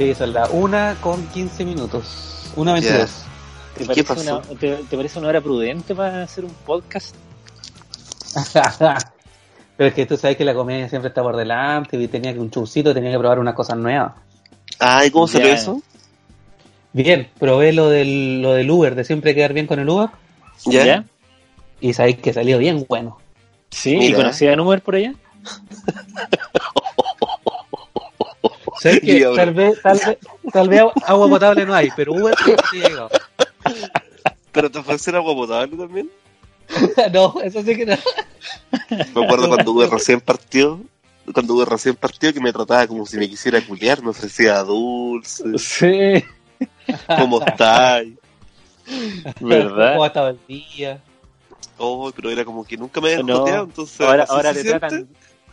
Sí, son las una con 15 minutos. Una 22. ¿Te ¿Qué parece, pasó? una, te, te parece una hora prudente para hacer un podcast? Pero es que tú sabes que la comedia siempre está por delante y tenía que un churcito, tenía que probar unas cosas nuevas. Ay, ¿cómo salió Ya. eso? Bien, probé lo del, lo del Uber, de siempre quedar bien con el Uber, ¿Ya? y sabéis que salió bien bueno. ¿Sí? ¿Y Mira. conocían Uber por allá? ¿Sabes que Diablo. tal vez, tal, vez, tal vez agua potable no hay, pero Uber sí llegó. ¿Pero te ofrecen agua potable también? no, eso sí que no. Me acuerdo cuando Uber recién partió, cuando Uber recién partió que me trataba como si me quisiera culiar, me ofrecía dulce, Sí. ¿cómo estás? ¿Verdad? ¿Cómo ha estado el día? Oh, pero era como que nunca me habían No. entonces... Ahora, ahora se te tratan...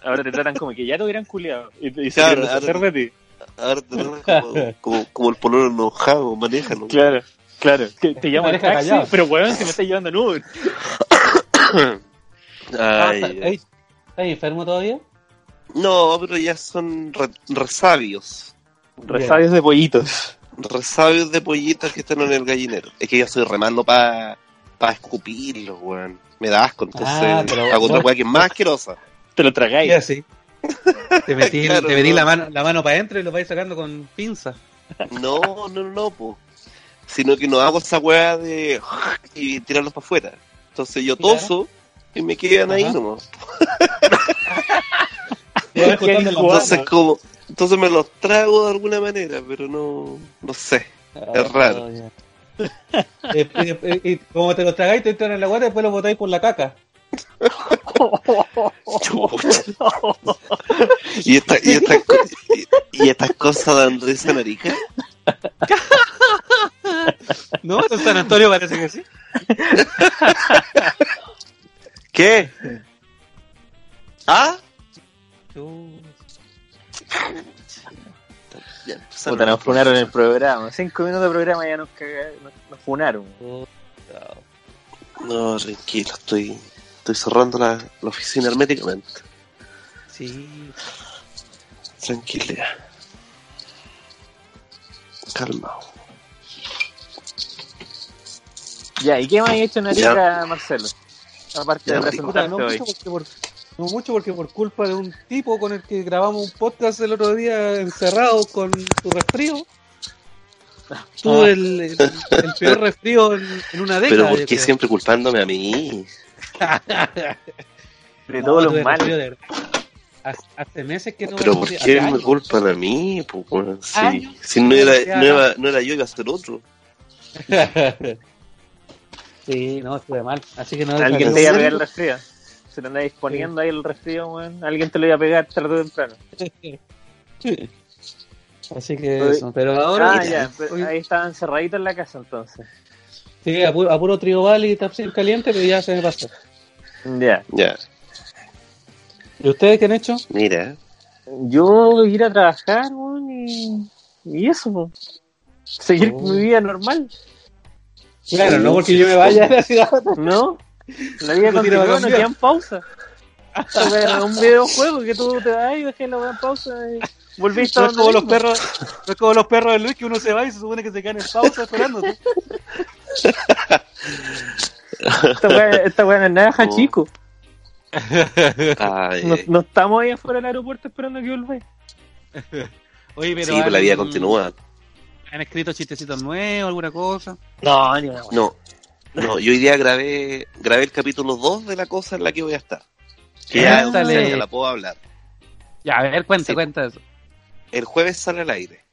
Ahora te tratan como que ya te hubieran culiado. Y, y se Claro, ahora- deshacer de ti. Ahora te tratan como, como, como el pololo enojado, manéjalo. Claro, claro. Te, te llaman Maneja taxi, callado. pero weón, si me estás llevando en Uber. Ah, Ay, ¿estás- ey, ¿Estás enfermo todavía? no, pero ya son re- resabios. Resabios de pollitos. Resabios de pollitas que están en el gallinero. Es que yo soy remando para pa escupirlos, weón. Me da asco, entonces Ah, pero hago otra weá que es más asquerosa. Te lo tragáis. Ya sí. Te metí, Claro, te metí no. la mano, la mano para adentro y lo vais sacando con pinza. No, no, no, po. Sino que no hago esa weá de y tirarlos para afuera. Entonces yo Claro. toso y me quedan ahí Ajá. nomás. Entonces como, entonces me los trago de alguna manera, pero no, no sé. es raro. Oh, ya. Eh, eh, eh, y como te los tragáis, te entran en la guata y después los botáis por la caca. Y, esta, y, estas co- y, y estas cosas dan risa narica. ¿No? En San Antonio parece que sí. ¿Qué? ¿Ah? Puta, nos funaron el programa. Cinco minutos de programa ya nos, caga- nos, nos funaron. No, tranquilo, estoy, estoy cerrando la, la oficina herméticamente. Sí. Tranquilidad. Calmado. Ya, ¿y qué más ha hecho Narica, Marcelo? Aparte Ya, de presentarte no hoy. mucho, porque por, no mucho porque por culpa de un tipo con el que grabamos un podcast el otro día encerrado con tu resfrío. Tuve el, el- el peor resfrío en, en una década. Pero ¿por yo qué creo. siempre culpándome a mí? De No, todos los males. Hace- meses que no Pero me ¿por qué me años. culpan a mí? Pues, bueno, si, Años. si no, era, no, era, no era yo, iba a ser otro. sí, no, estuve mal. Así que no. Alguien te iba a pegar el resfrío. Se te andáis poniendo ahí el resfrío, weón. Alguien te lo iba a pegar tarde o temprano. Así que eso. Pero ahora. ah, ya. Ahí estaban encerraditos en la casa entonces. Sí, a puro, a puro y tapsil caliente, pero ya se me pasó. Ya. Ya, ¿Y ustedes qué han hecho? mira. Yo ir a trabajar, weón, y, y eso, po. Seguir Oh. mi vida normal, Claro, no porque yo me vaya a la ciudad. ¿no? La vida continúa, no vacaciones. quedan pausa. Un videojuego que tú te vas y dejas la en pausa y volviste a No es como los perros, no es como los perros de Luis que uno se va y se supone que se quedan en pausa esperándote. Esta weá, esta weá no es nada Oh. chico. Ay, No, estamos ahí afuera del aeropuerto esperando que volváis. Oye, pero sí, pero la vida continúa. ¿Han escrito chistecitos nuevos, alguna cosa? No, ni una. No, no, yo hoy día grabé, grabé el capítulo 2 de la cosa en la que voy a estar. Que ya, ya la puedo hablar. Ya, a ver, cuenta, Sí. cuenta eso. El jueves sale al aire.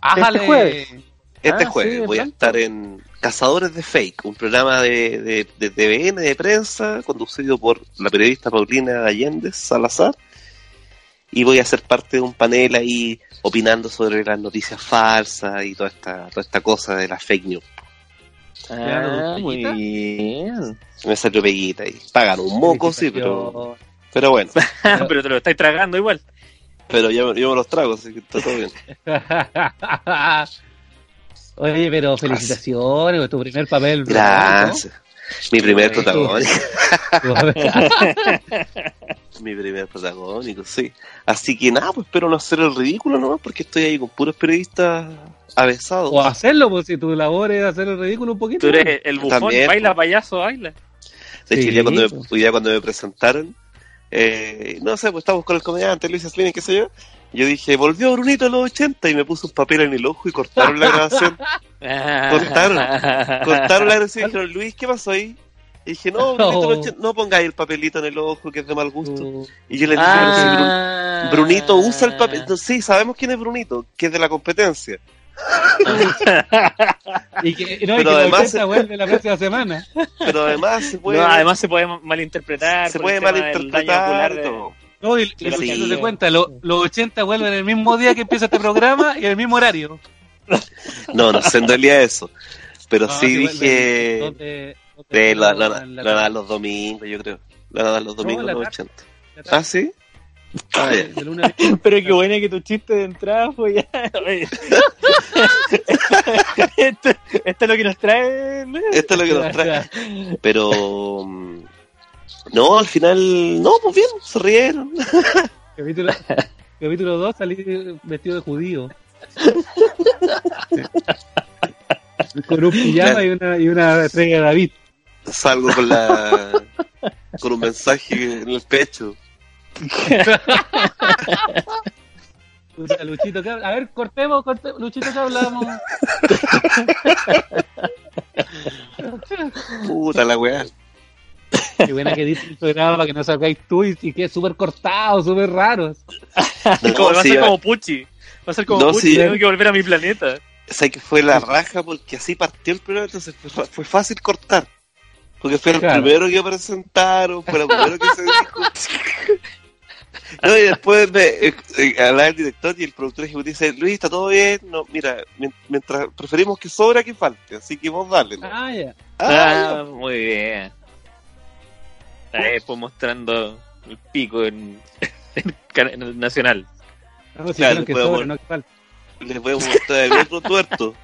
¡Ájale! jueves? Este Ah, jueves sí, voy a estar en Cazadores de Fake, un programa de, de, de TVN de prensa conducido por la periodista Paulina Allende Salazar. Y voy a ser parte de un panel ahí opinando sobre las noticias falsas y toda esta, toda esta cosa de las fake news. Ah, ¿Ya, muy bien. Me salió peguita ahí. Pagan un moco, sí, pero, pero bueno. Pero te lo estáis tragando igual. Pero yo, yo me los trago, así que está todo bien. Oye, pero felicitaciones, tu primer papel. Gracias. Mi primer protagónico. Mi primer protagónico, sí. Así que nada, pues espero no hacer el ridículo nomás, porque estoy ahí con puros periodistas avesados. o hacerlo, pues si tu labor es hacer el ridículo un poquito. Tú eres el bufón, También, baila payaso, baila. De hecho, Sí, día cuando, me, pues. día cuando me presentaron, eh, no sé, pues estábamos con el comediante Luis Slim, qué sé yo. Yo dije, volvió Brunito a los 80 y me puso un papel en el ojo y cortaron la grabación. Cortaron. cortaron la grabación y dijeron, Luis, ¿qué pasó ahí? Y dije, no, Brunito a los No. 80, no pongáis el papelito en el ojo, que es de mal gusto. Tu- Y yo le dije, Ah. Brunito usa el papel. Sí, sabemos quién es Brunito, que es de la competencia. Y que, no, y Pero que la además- 80 vuelve la próxima semana. Pero además se puede, No, además se puede malinterpretar. se puede malinterpretar ocular y de- todo. No, y, y Sí. que no se cuenta, lo- los 80 vuelven el mismo día que empieza este programa y el mismo horario. No, no sé en realidad eso. Pero No, sí dije. de- la, la, la, la los domingos, yo creo. La dan los domingos la los tarde. 80. La tarde, Ah, sí. Ah, Pero qué buena que tu chiste de entrada fue ya. Esto, esto es lo que nos trae. Luis. Esto es lo que nos trae. Pero. No, al final. No, pues bien, se rieron. Capítulo, capítulo 2 salí vestido de judío. Con un pijama y una, y una estrella de David. Salgo con la. con un mensaje en el pecho. Luchito. A ver, cortemos, cortemos. Luchito, ¿qué hablamos? Puta la weá. Qué buena que dice el programa para que no salgáis tú y, y que es súper cortado, súper raro. No, Como- va a sí, ser como Pucci. Va a ser como No, Pucci. sí. Tengo que volver a mi planeta. sé que fue la raja porque así partió el programa, entonces fue, fue fácil cortar. Porque fue el Claro. primero que presentaron, fue el primero que se dijo. No, y después me eh, eh, hablaba el director y el productor ejecutivo dice, Luis, está todo bien, no, mira, mien- mientras preferimos que sobra que falte, así que vos dale. ¿no? Ah, ya. Ah, muy bien. Ahí pues mostrando el pico en, en el nacional. No, si Claro, que podemos- sobra, no. Les voy a mostrar el otro tuerto.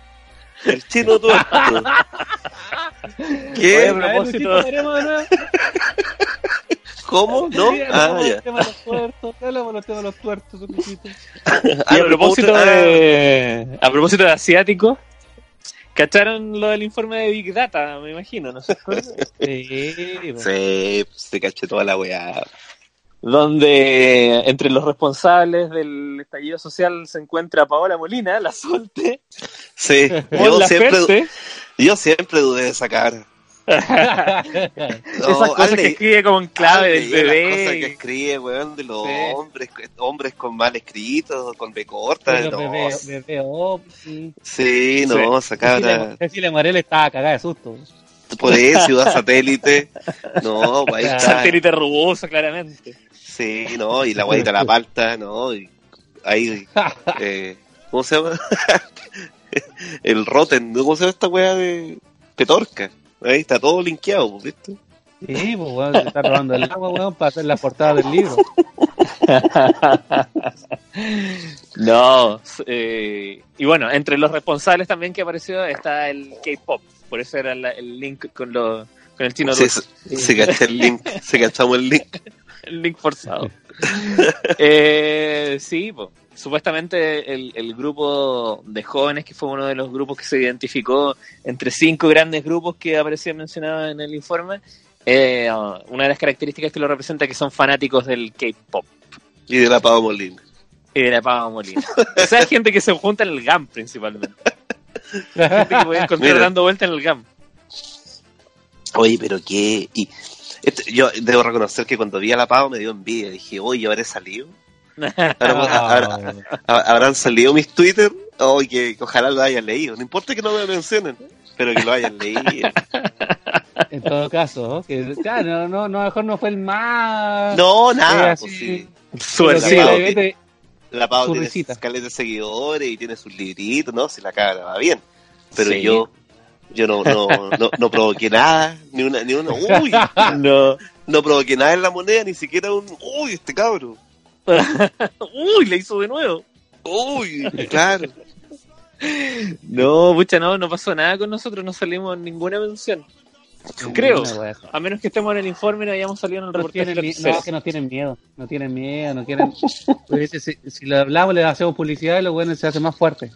El chino tuerto. Oye, ¿Qué? a A ver, propósito- Luchito, ¿haremos de nuevo? ¿Cómo? ¿No? Ah, ya. del tema de los tuertos, hablamos del tema de los tuertos, Luchito. Y a propósito de, a propósito de asiáticos, ¿cacharon lo del informe de Big Data? Me imagino, ¿no sé. Sí. Sí, se caché toda la weá. Donde entre los responsables del estallido social se encuentra Paola Molina, la Solte, Sí, yo siempre, yo siempre dudé de esa cara. No, esas cosas que escribe como en clave del leído Las cosas que bebé. escribe, weón, de los Sí. hombres, hombres con mal escritos, con B corta. Pero no. bebé, bebé, oh, sí. Sí, no, esa cara. Cecilia Morel estaba cagada de susto. Por eso, ciudad satélite. No, ahí está. Satélite rugoso, claramente. Sí, no, y la guayita la palta, no, y ahí, eh, ¿cómo se llama? El Rotten. ¿cómo se llama esta weá de Petorca? Ahí está todo linkeado, pues, ¿viste? Sí, pues weón, se está robando el agua, weón, para hacer la portada del libro. No, eh, y bueno, entre los responsables también que apareció está el K-pop, por eso era la- el link con, lo, con el chino Sí, ruso, se, se cacha el link, se cachamos el link. el link forzado. eh, sí, po. Supuestamente el, el grupo de jóvenes, que fue uno de los grupos que se identificó entre cinco grandes grupos que aparecían mencionados en el informe, eh, una de las características que lo representa es que son fanáticos del K-pop. Y de la Pava Molina. Y de la Pava Molina. O sea, gente que se junta en el GAM principalmente. Gente que puede encontrar Mira. dando vuelta en el GAM. Oye, pero qué. Y este- yo debo reconocer que cuando vi a la Pava me dio envidia. Dije, oye, ¿yo habré salido? ¿Habrá- habrá- habrá- ¿Habrán salido mis Twitter? Oye, que, que ojalá lo hayan leído. No importa que no me mencionen, pero que lo hayan leído. En todo caso, que claro, no, no, a lo mejor no fue el más. No, nada. Eh, pues sí. Que sí, La Pau Su tiene risita. escaleras de seguidores y tiene sus libritos, ¿no? Si la cara va bien. Pero Sí. yo, yo no, no, no, no provoqué nada, ni una, ni una, uy, No. no provoqué nada en la moneda, ni siquiera un, uy, este cabro, Uy, le hizo de nuevo. uy, claro. No, pucha, no, no pasó nada con nosotros, no salimos en ninguna mención. Creo. A menos que estemos en el informe y no hayamos salido en el No, reportaje. tercera. no, que no tienen miedo, no tienen miedo, no quieren. Pues, si, si le hablamos, le hacemos publicidad, los buenos se hacen más fuertes.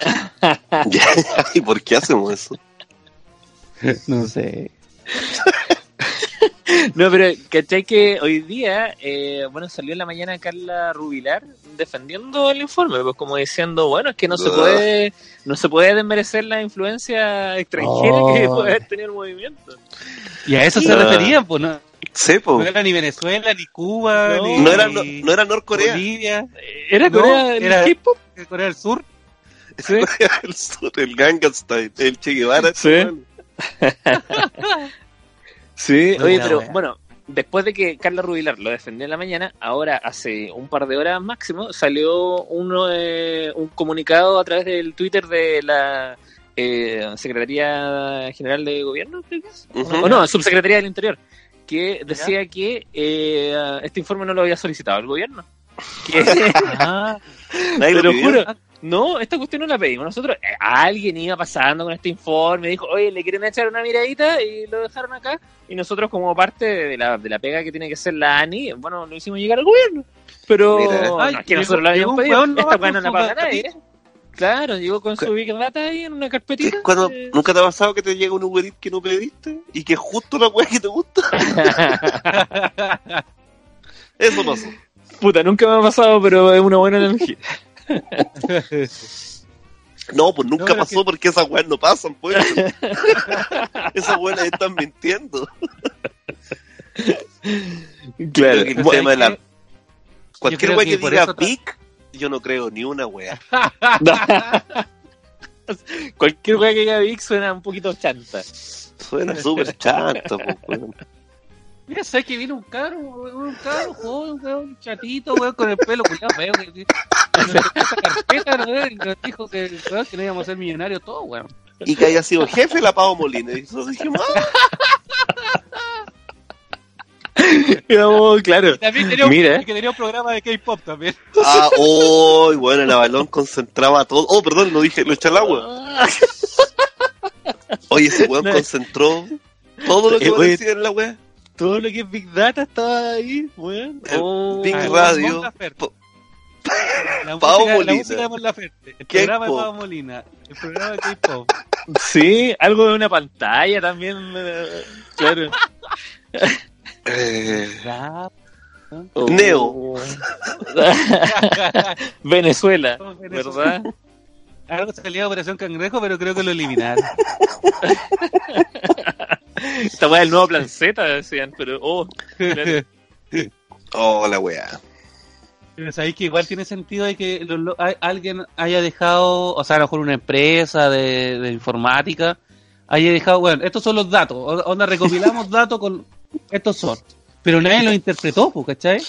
¿Y por qué hacemos eso? No sé. No, pero ¿cachai que hoy día, eh, bueno, salió en la mañana Carla Rubilar defendiendo el informe, pues como diciendo, bueno, es que no se puede, no se puede desmerecer la influencia extranjera Oh. que puede haber tenido el movimiento. Y a eso se referían, pues no, Sí, no po. era ni Venezuela, ni Cuba, No. ni No era, no, no era Norcorea. Bolivia, ¿Era No, Corea del era- Corea del Sur. Sí. Corea del Sur, el Gangnam Style, el Che Guevara. Sí. Sí, No, oye, pero bueno, después de que Carla Rubilar lo defendió en la mañana, ahora hace un par de horas máximo salió uno, eh, un comunicado a través del Twitter de la eh, Secretaría General de Gobierno, creo que es. O no, Subsecretaría del Interior, que decía que eh, este informe no lo había solicitado el gobierno. Que, Ah, Nadie te lo juro, no, esta cuestión no la pedimos nosotros. Eh, Alguien iba pasando con este informe, dijo, oye, le quieren echar una miradita y lo dejaron acá. Y nosotros, como parte de la, de la pega que tiene que ser la ANI, bueno, lo hicimos llegar al gobierno. Pero no, Ay, es que llegó- nosotros lo habíamos pedido. weón Esta no la paga nadie. Claro, llegó con su Big Data ahí en una ¿Qué- carpetita. cuando- eh, ¿Nunca te ha pasado que te llega un Uber Eats que no pediste? Y que es justo la weá que te gusta. Eso pasó. Puta, nunca me ha pasado, pero es una buena energía. No, pues nunca No, pasó porque esas weas no pasan, pues. esas weas están mintiendo. Que el Bueno, tema de la. Cualquier wea que diga Vic, yo no creo ni una wea. Cualquier weá que diga Vic suena un poquito chanta. Suena súper chanto, pues, weón. Mira, sabes que vino un caro, un caro, joven, weón, chatito, weón, con el pelo culiado feo, que esa carpeta, weón, y nos dijo que, weón, que no íbamos a ser millonarios todos, weón. Y que haya sido jefe la Pavo Molina. Y eso dijimos, ah, No, claro. También tenía un, Mira. que tenía un programa de K-pop también. ah, oh, bueno, el balón concentraba todo. Oh, perdón, lo dije, lo eché al agua. Oye, ese weón No. concentró todo lo que Eh, decías en la wea. Todo lo que es Big Data estaba ahí, weón. Oh. Big Ah, Radio. La música, Molina. la música de Mon Laferte, el programa de. Pavo Molina, el programa de K-pop. Sí, algo de una pantalla también. eh, Claro. Eh, Rap, Oh. Neo. Todo Venezuela. ¿verdad? Algo salía de Operación Cangrejo, pero creo que lo eliminaron. Esta weá del nuevo plan Z, decían, pero oh, claro. oh, la wea. Pero sabéis que igual tiene sentido de que los lo- hay- alguien haya dejado, o sea, a lo mejor una empresa de, de informática haya dejado, bueno, estos son los datos, onda recopilamos datos con estos son, pero nadie los interpretó, pues, ¿cachai?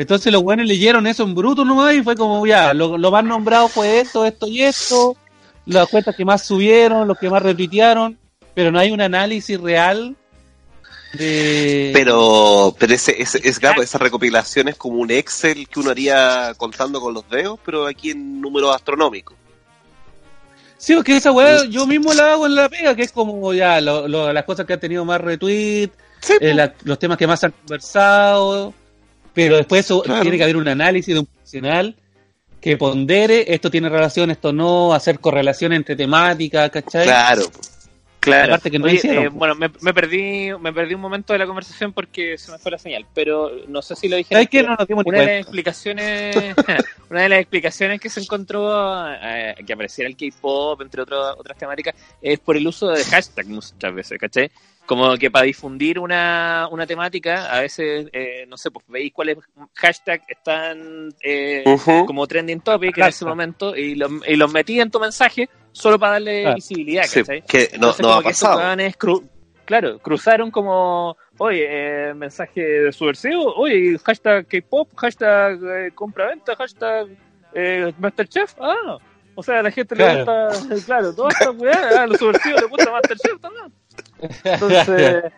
Entonces los buenos leyeron eso en bruto nomás y fue como, ya, lo, lo más nombrado fue esto, esto y esto, las cuentas que más subieron, los que más retuitearon, pero no hay un análisis real de... Pero, pero ese, ese, es claro, esa recopilación es como un Excel que uno haría contando con los dedos, pero aquí en números astronómicos. Sí, porque esa weá yo mismo la hago en la pega, que es como ya lo- lo- las cosas que han tenido más retweet, Sí, eh, la- los temas que más han conversado, pero después eso Claro. tiene que haber un análisis de un profesional que pondere, esto tiene relación, esto no, hacer correlación entre temáticas, ¿cachai? claro. Claro. Aparte que no Oye, hicieron, eh, bueno, me, me perdí me perdí un momento de la conversación porque se me fue la señal, pero no sé si lo dije. Antes. No ni Una de las explicaciones, una de las explicaciones que se encontró eh, que apareciera el K-pop, entre otras otras temáticas, es por el uso de hashtag muchas veces, ¿cachai? Como que para difundir una, una temática, a veces, eh, no sé, pues veis cuáles hashtags están eh, como trending topic en ese momento y, lo- y los metí en tu mensaje solo para darle Claro. visibilidad, Sí, ¿cachai? que no, Entonces, no como ha que estos pasado. cru- claro, cruzaron como, oye, eh, mensaje subversivo, oye, hashtag K-pop, hashtag eh, compra-venta, hashtag eh, Masterchef, ah, o sea, a la gente Claro. le gusta, claro, todas estas weas, a los subversivos les gusta Masterchef también. Entonces,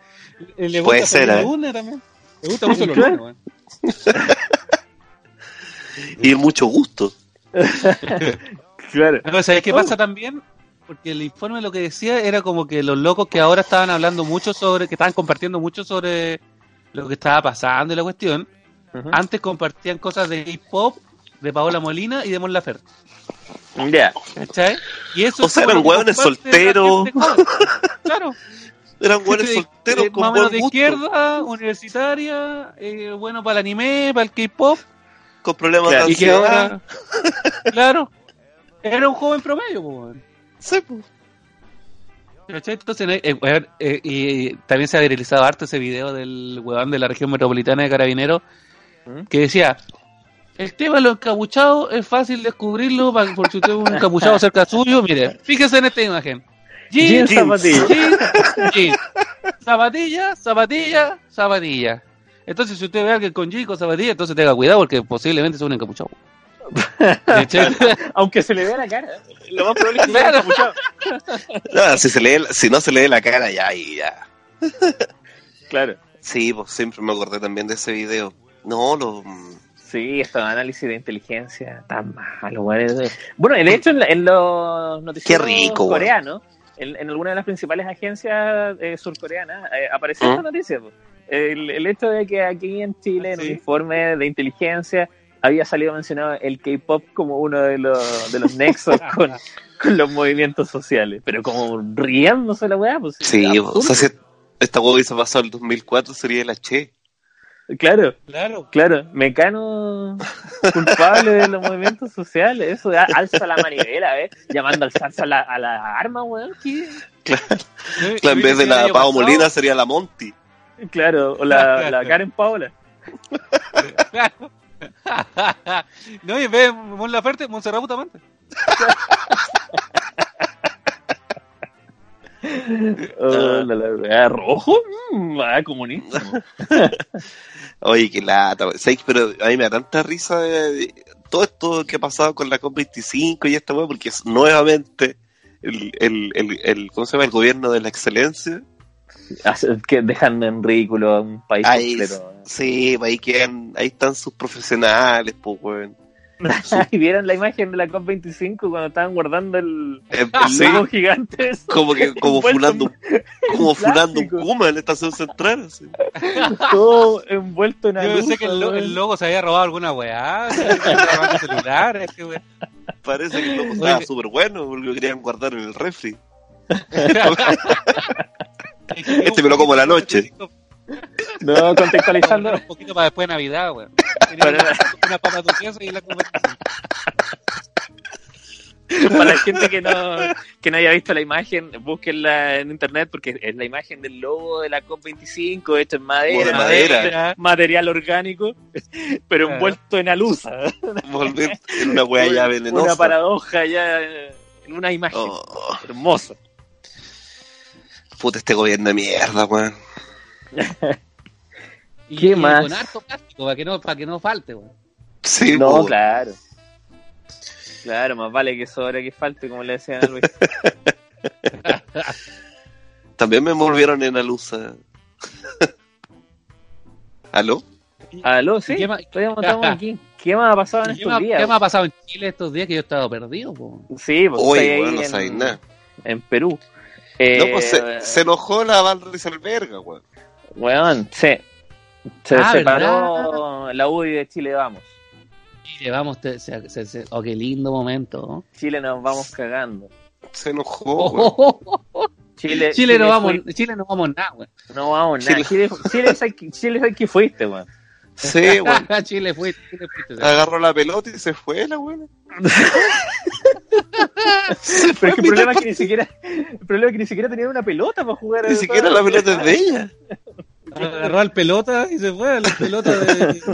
Eh, Le Puede gusta ser, los ¿eh? también. Le gusta mucho los lunes, weón. Y mucho gusto. claro. No, ¿Sabes qué Oh. pasa también? porque el informe lo que decía era como que los locos que ahora estaban hablando mucho sobre, que estaban compartiendo mucho sobre lo que estaba pasando y la cuestión, antes compartían cosas de hip hop, de Paola Molina y de Mon Laferte. Ya. ¿Cachai? Y eso O sea, eran hueones solteros. Claro. Eran de- solteros de- con buen de gusto, izquierda, universitaria, eh, bueno para el anime, para el K-pop, con problemas Claro, de y que ansiedad. ahora, claro, era un joven promedio, pues, weón. Sí, pues. Entonces, eh, eh, eh, y también se ha viralizado harto ese video del weón de la región metropolitana de Carabineros ¿Mm? que decía: El tema de los encapuchados es fácil descubrirlo para, por si usted ve un encapuchado cerca suyo. Mire, fíjese en esta imagen: Jeans, jeans, zapatillas. jeans, jeans. zapatilla, zapatilla, zapatilla. Entonces, si usted ve a alguien con jeans con zapatilla, entonces tenga cuidado porque posiblemente sea un encapuchado. ¿Cachai? Aunque se le vea la cara. Lo más probable es que se Claro. haya escuchado. No, si, se lee, si no se lee la cara, ya, ahí, ya. Claro. Sí, pues siempre me acordé también de ese video. No, lo. Sí, estos análisis de inteligencia tan malos. Bueno, de hecho, en, la- en los noticieros rico, coreanos, en, en alguna de las principales agencias eh, surcoreanas, eh, apareció ¿Mm? esta noticia. El, el hecho de que aquí en Chile, en un Sí. informe de inteligencia, había salido mencionado el K-pop como uno de los, de los nexos con, con los movimientos sociales. Pero como riéndose la weá, pues. Sí, o sea, si esta hueá hubiese pasado en el 2004, sería la Che. Claro. Claro. Claro, Mecano culpable de los movimientos sociales, eso de alza la manivela, ¿ves? Llamando a alzarse a la, a la arma, weón. ¿qué? Claro, en vez de la Pau Molina, sería la Monty. Claro, o la, la Karen Paola. Claro. no, y en vez de Mon Laferte, Montserrat Bustamante. Oh, la, la, la- rojo, mm, ah, comunista. Oye, qué lata. Pero a mí me da tanta risa de, de todo esto que ha pasado con la COP25 y esta weá, porque es nuevamente el, el, el, el, ¿cómo se llama? El gobierno de la excelencia. Que dejan en ridículo a un país Ahí, sí, ahí quedan, ahí están sus profesionales, pues, weón. ¿Y vieron la imagen de la COP25 cuando estaban guardando el, Eh, el sí, logo gigante? como que, como funando, como funando un. Kuma en la estación central, así. Todo envuelto en Yo alusa, pensé que el, lo- weón. el logo se había robado alguna weá. se había robado celulares, qué weá. Parece que el loco estaba súper bueno, porque lo querían guardar en el refri. Este Este me lo como a la noche. No, contextualizando, Un poquito para después de Navidad, weón. Para- Una papa y la conversación. para la gente que no, que no haya visto la imagen, búsquenla en internet porque es la imagen del logo de la COP25 hecho en madera, de madera. material orgánico, pero Claro. envuelto en alusa. Volver en una weá ya venenosa. Una paradoja ya en una imagen Oh, hermosa. puta, este gobierno de mierda, weón. Y, ¿Qué y más? Con harto plástico, para que no, para que no falte, weón. Sí, No, po. claro. Claro, más vale que sobra que falte, como le decían a Luis. También me envolvieron en alusa. ¿Aló? Aló, sí, ¿Qué más? todavía estamos aquí. ¿Qué más ha pasado en ¿Qué estos me, días? qué me ha pasado en Chile estos días que yo he estado perdido, po? Sí, pues Uy, estoy ahí weón, no en- sabéis nada. en Perú. No, Eh, pues se, se enojó la Val Rizelberga, weón. Weón, sí. Se Ah, separó la UDI de Chile, vamos. Chile, vamos, te- se- se- se- oh, qué lindo momento. ¿no? Chile nos vamos cagando. Se enojó, Oh, weón. oh, oh. Chile, Chile no vamos, fui- Chile no vamos nada, weón. no vamos nada. Chile- Chile, Chile, es el Chile es el que fuiste, weón. Sí, weón. Chile fue, Chile fuiste. Agarró la pelota y se fue la weón. Pero es que el problema es que ni siquiera, el problema es que ni siquiera tenían una pelota para jugar. Ni siquiera la pelota es de ella. Agarró al pelota y se fue a la pelota de.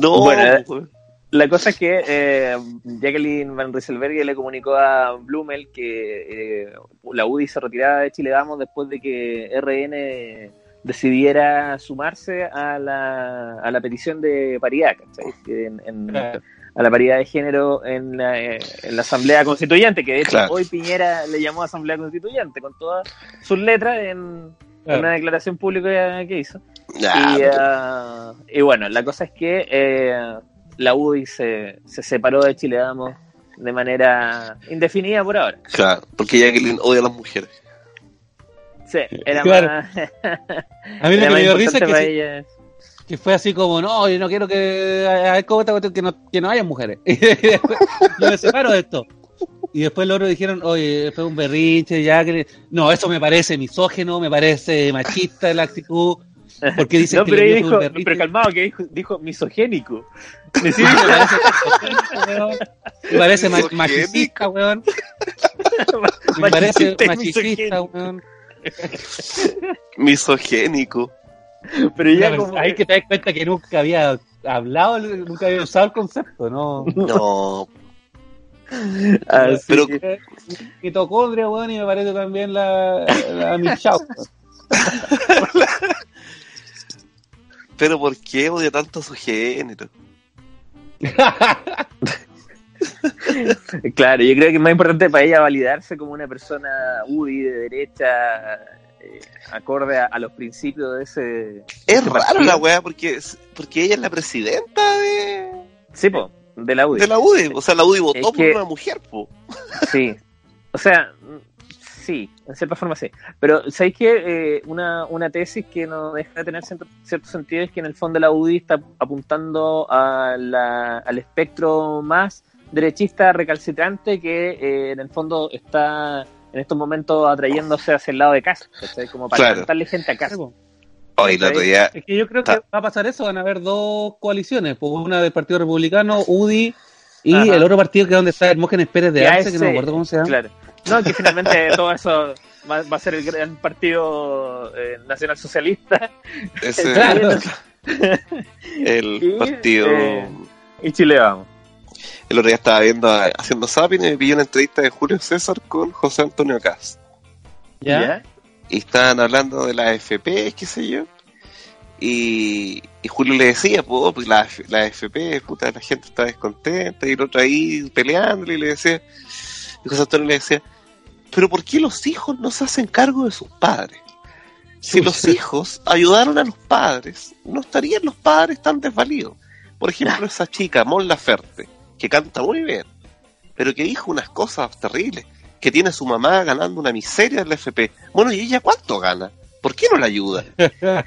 No, Bueno, weón. La cosa es que eh, Jacqueline Van Rieselberg le comunicó a Blumel que eh, la UDI se retiraba de Chile Vamos después de que RN decidiera sumarse a la, a la petición de paridad, ¿cachai? En- a la paridad de género en la, en la Asamblea Constituyente, que de hecho Claro. hoy Piñera le llamó Asamblea Constituyente con todas sus letras en, una declaración pública que hizo. Y, ah, y bueno, la cosa es que eh, la UDI se, se separó de Chile Vamos de manera indefinida por ahora. Claro, porque Jacqueline odia a las mujeres. Sí, era Claro. más. A mí lo que me dio risa es que, sí- que fue así como, no, yo no quiero que, a ver, ¿cómo esta cuestión? que, no, que no haya mujeres. Y después, yo me separo de esto. Y después los otros dijeron, oye, fue un berrinche, ya que... No, eso me parece misógeno, me parece machista la actitud. Porque dicen No, que pero dijo, pero calmado, que dijo, dijo misogénico. Sí, me weón. Me parece machista, weón. Me parece Machista weón. Misogénico. Pero ya Claro, como. Ahí que te das cuenta que nunca había hablado, nunca había usado el concepto, ¿no? No, Así pero- que- mitocondria, weón, y me parece también la, la Michau. pero ¿por qué odia tanto a su género? Claro, yo creo que es más importante para ella validarse como una persona UDI de derecha, eh, acorde a, a los principios de ese. Es ese raro partido. la weá, porque, porque ella es la presidenta de, Sí, po, de la UDI. de la UDI. O sea, la UDI votó Es por que- una mujer, po. Sí. O sea, sí, en cierta forma sí. Pero, ¿sabéis que eh, una, una tesis que no deja de tener cierto, cierto sentido es que en el fondo la UDI está apuntando a la- al espectro más derechista recalcitrante que eh, en el fondo está en estos momentos atrayéndose hacia el lado de casa, ¿cachai? Como para Claro. gente a casa. Hoy el otro día, Es que yo creo que va a pasar eso, van a haber dos coaliciones, pues una del Partido Republicano, UDI, y Ajá. el otro partido que es donde está Hermógenes Pérez de Arce, que no me acuerdo cómo se llama. Claro. No, que finalmente todo eso va, va a ser el gran partido eh, nacional socialista ese Claro. el Y, partido. eh, y Chile vamos. El otro día estaba viendo, haciendo zapping y me pilló una entrevista de Julio César con José Antonio Cast. ¿Ya? Y estaban hablando de la AFP, qué sé yo. Y, y Julio le decía, pues, pues la, la AFP, puta, la gente está descontenta. Y el otro ahí peleándole y le decía, y José Antonio le decía, pero ¿por qué los hijos no se hacen cargo de sus padres? Si los hijos ayudaron a los padres, no estarían los padres tan desvalidos. Por ejemplo, esa chica, Mon Laferte, que canta muy bien, pero que dijo unas cosas terribles, que tiene a su mamá ganando una miseria en la FP. Bueno, ¿y ella cuánto gana? ¿Por qué no la ayuda?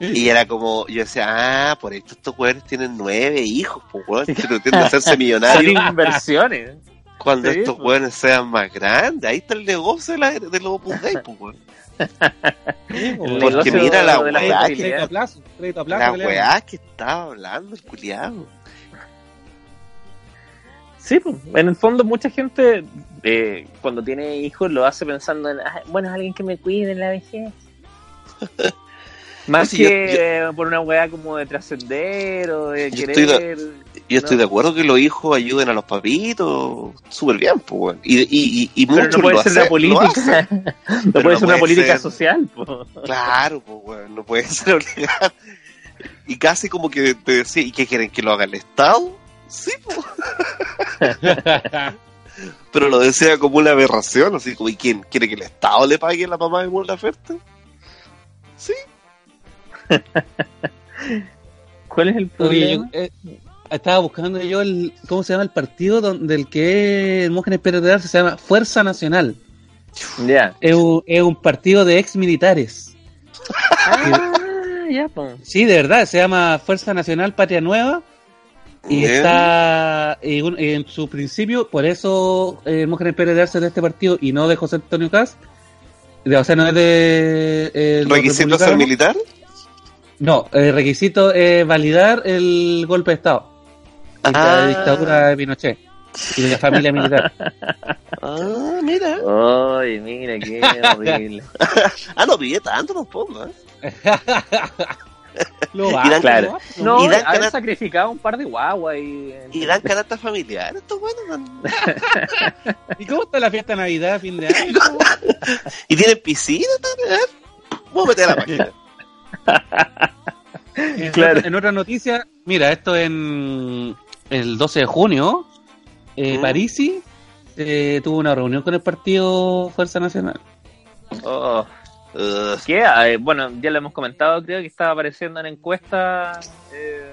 Y era como, yo decía, ah, por esto estos weones tienen nueve hijos, pues weón, que pretenden hacerse Son millonarios inversiones. cuando Sí, estos pues. weones sean más grandes. Ahí está el negocio de, la, de los Opus Dei, pues weón. Sí, pues, El Porque negocio mira la weá que-. La weá que estaba hablando el culiado. Sí, pues, en el fondo mucha gente eh, cuando tiene hijos lo hace pensando en, "Ah, bueno, alguien que me cuide en la vejez. Más No, sí, yo- que eh, por una weá como de trascender o de Yo estoy querer. Yo estoy No. de acuerdo que los hijos ayuden a los papitos súper bien, pues weón. Y, y, y, y Pero muchos no puede lo ser hacen- una política. no puede ser una política ser- social. po. Claro, pues weón, no puede ser obligado. Y casi como que te decía, ¿y qué quieren que lo haga el Estado? Sí. Pero lo decía como una aberración, así como, ¿y quién quiere que el Estado le pague a la mamá de Mon Laferte? Sí. ¿Cuál es el Oye, yo, problema? eh, estaba buscando yo el, ¿cómo se llama el partido donde el que Hermógenes Pérez de Arce se llama Fuerza Nacional? Ya. Es un, es un partido de ex militares. Ah, ya. Sí, de verdad, se llama Fuerza Nacional Patria Nueva. Y Bien. está y un- en su principio, por eso eh, Pérez de Arce de este partido y no de José Antonio Cast. De- o sea, no es de. eh, ¿Requisito ser militar? No, el requisito es validar el golpe de Estado. Y Ah. La dictadura de Pinochet. Y de la familia militar. Ah, mira. Ay, mira, qué horrible. Ah, no pide tanto tampoco, ¿eh? Lo Y dan- Claro. ¿no? No, Y dan sacrificado un par de guaguas y... Y dan canasta familiar, estos buenos. ¿Y cómo está la fiesta de Navidad, fin de año? Y tienen piscina también. Vamos a meter la página. En, Claro. otra, en otra noticia, mira, esto en el 12 de junio, eh, Mm. Parisi eh, tuvo una reunión con el partido Fuerza Nacional. Oh, Ugh. ¿Qué? Eh, bueno, ya lo hemos comentado, creo que estaba apareciendo en encuestas eh,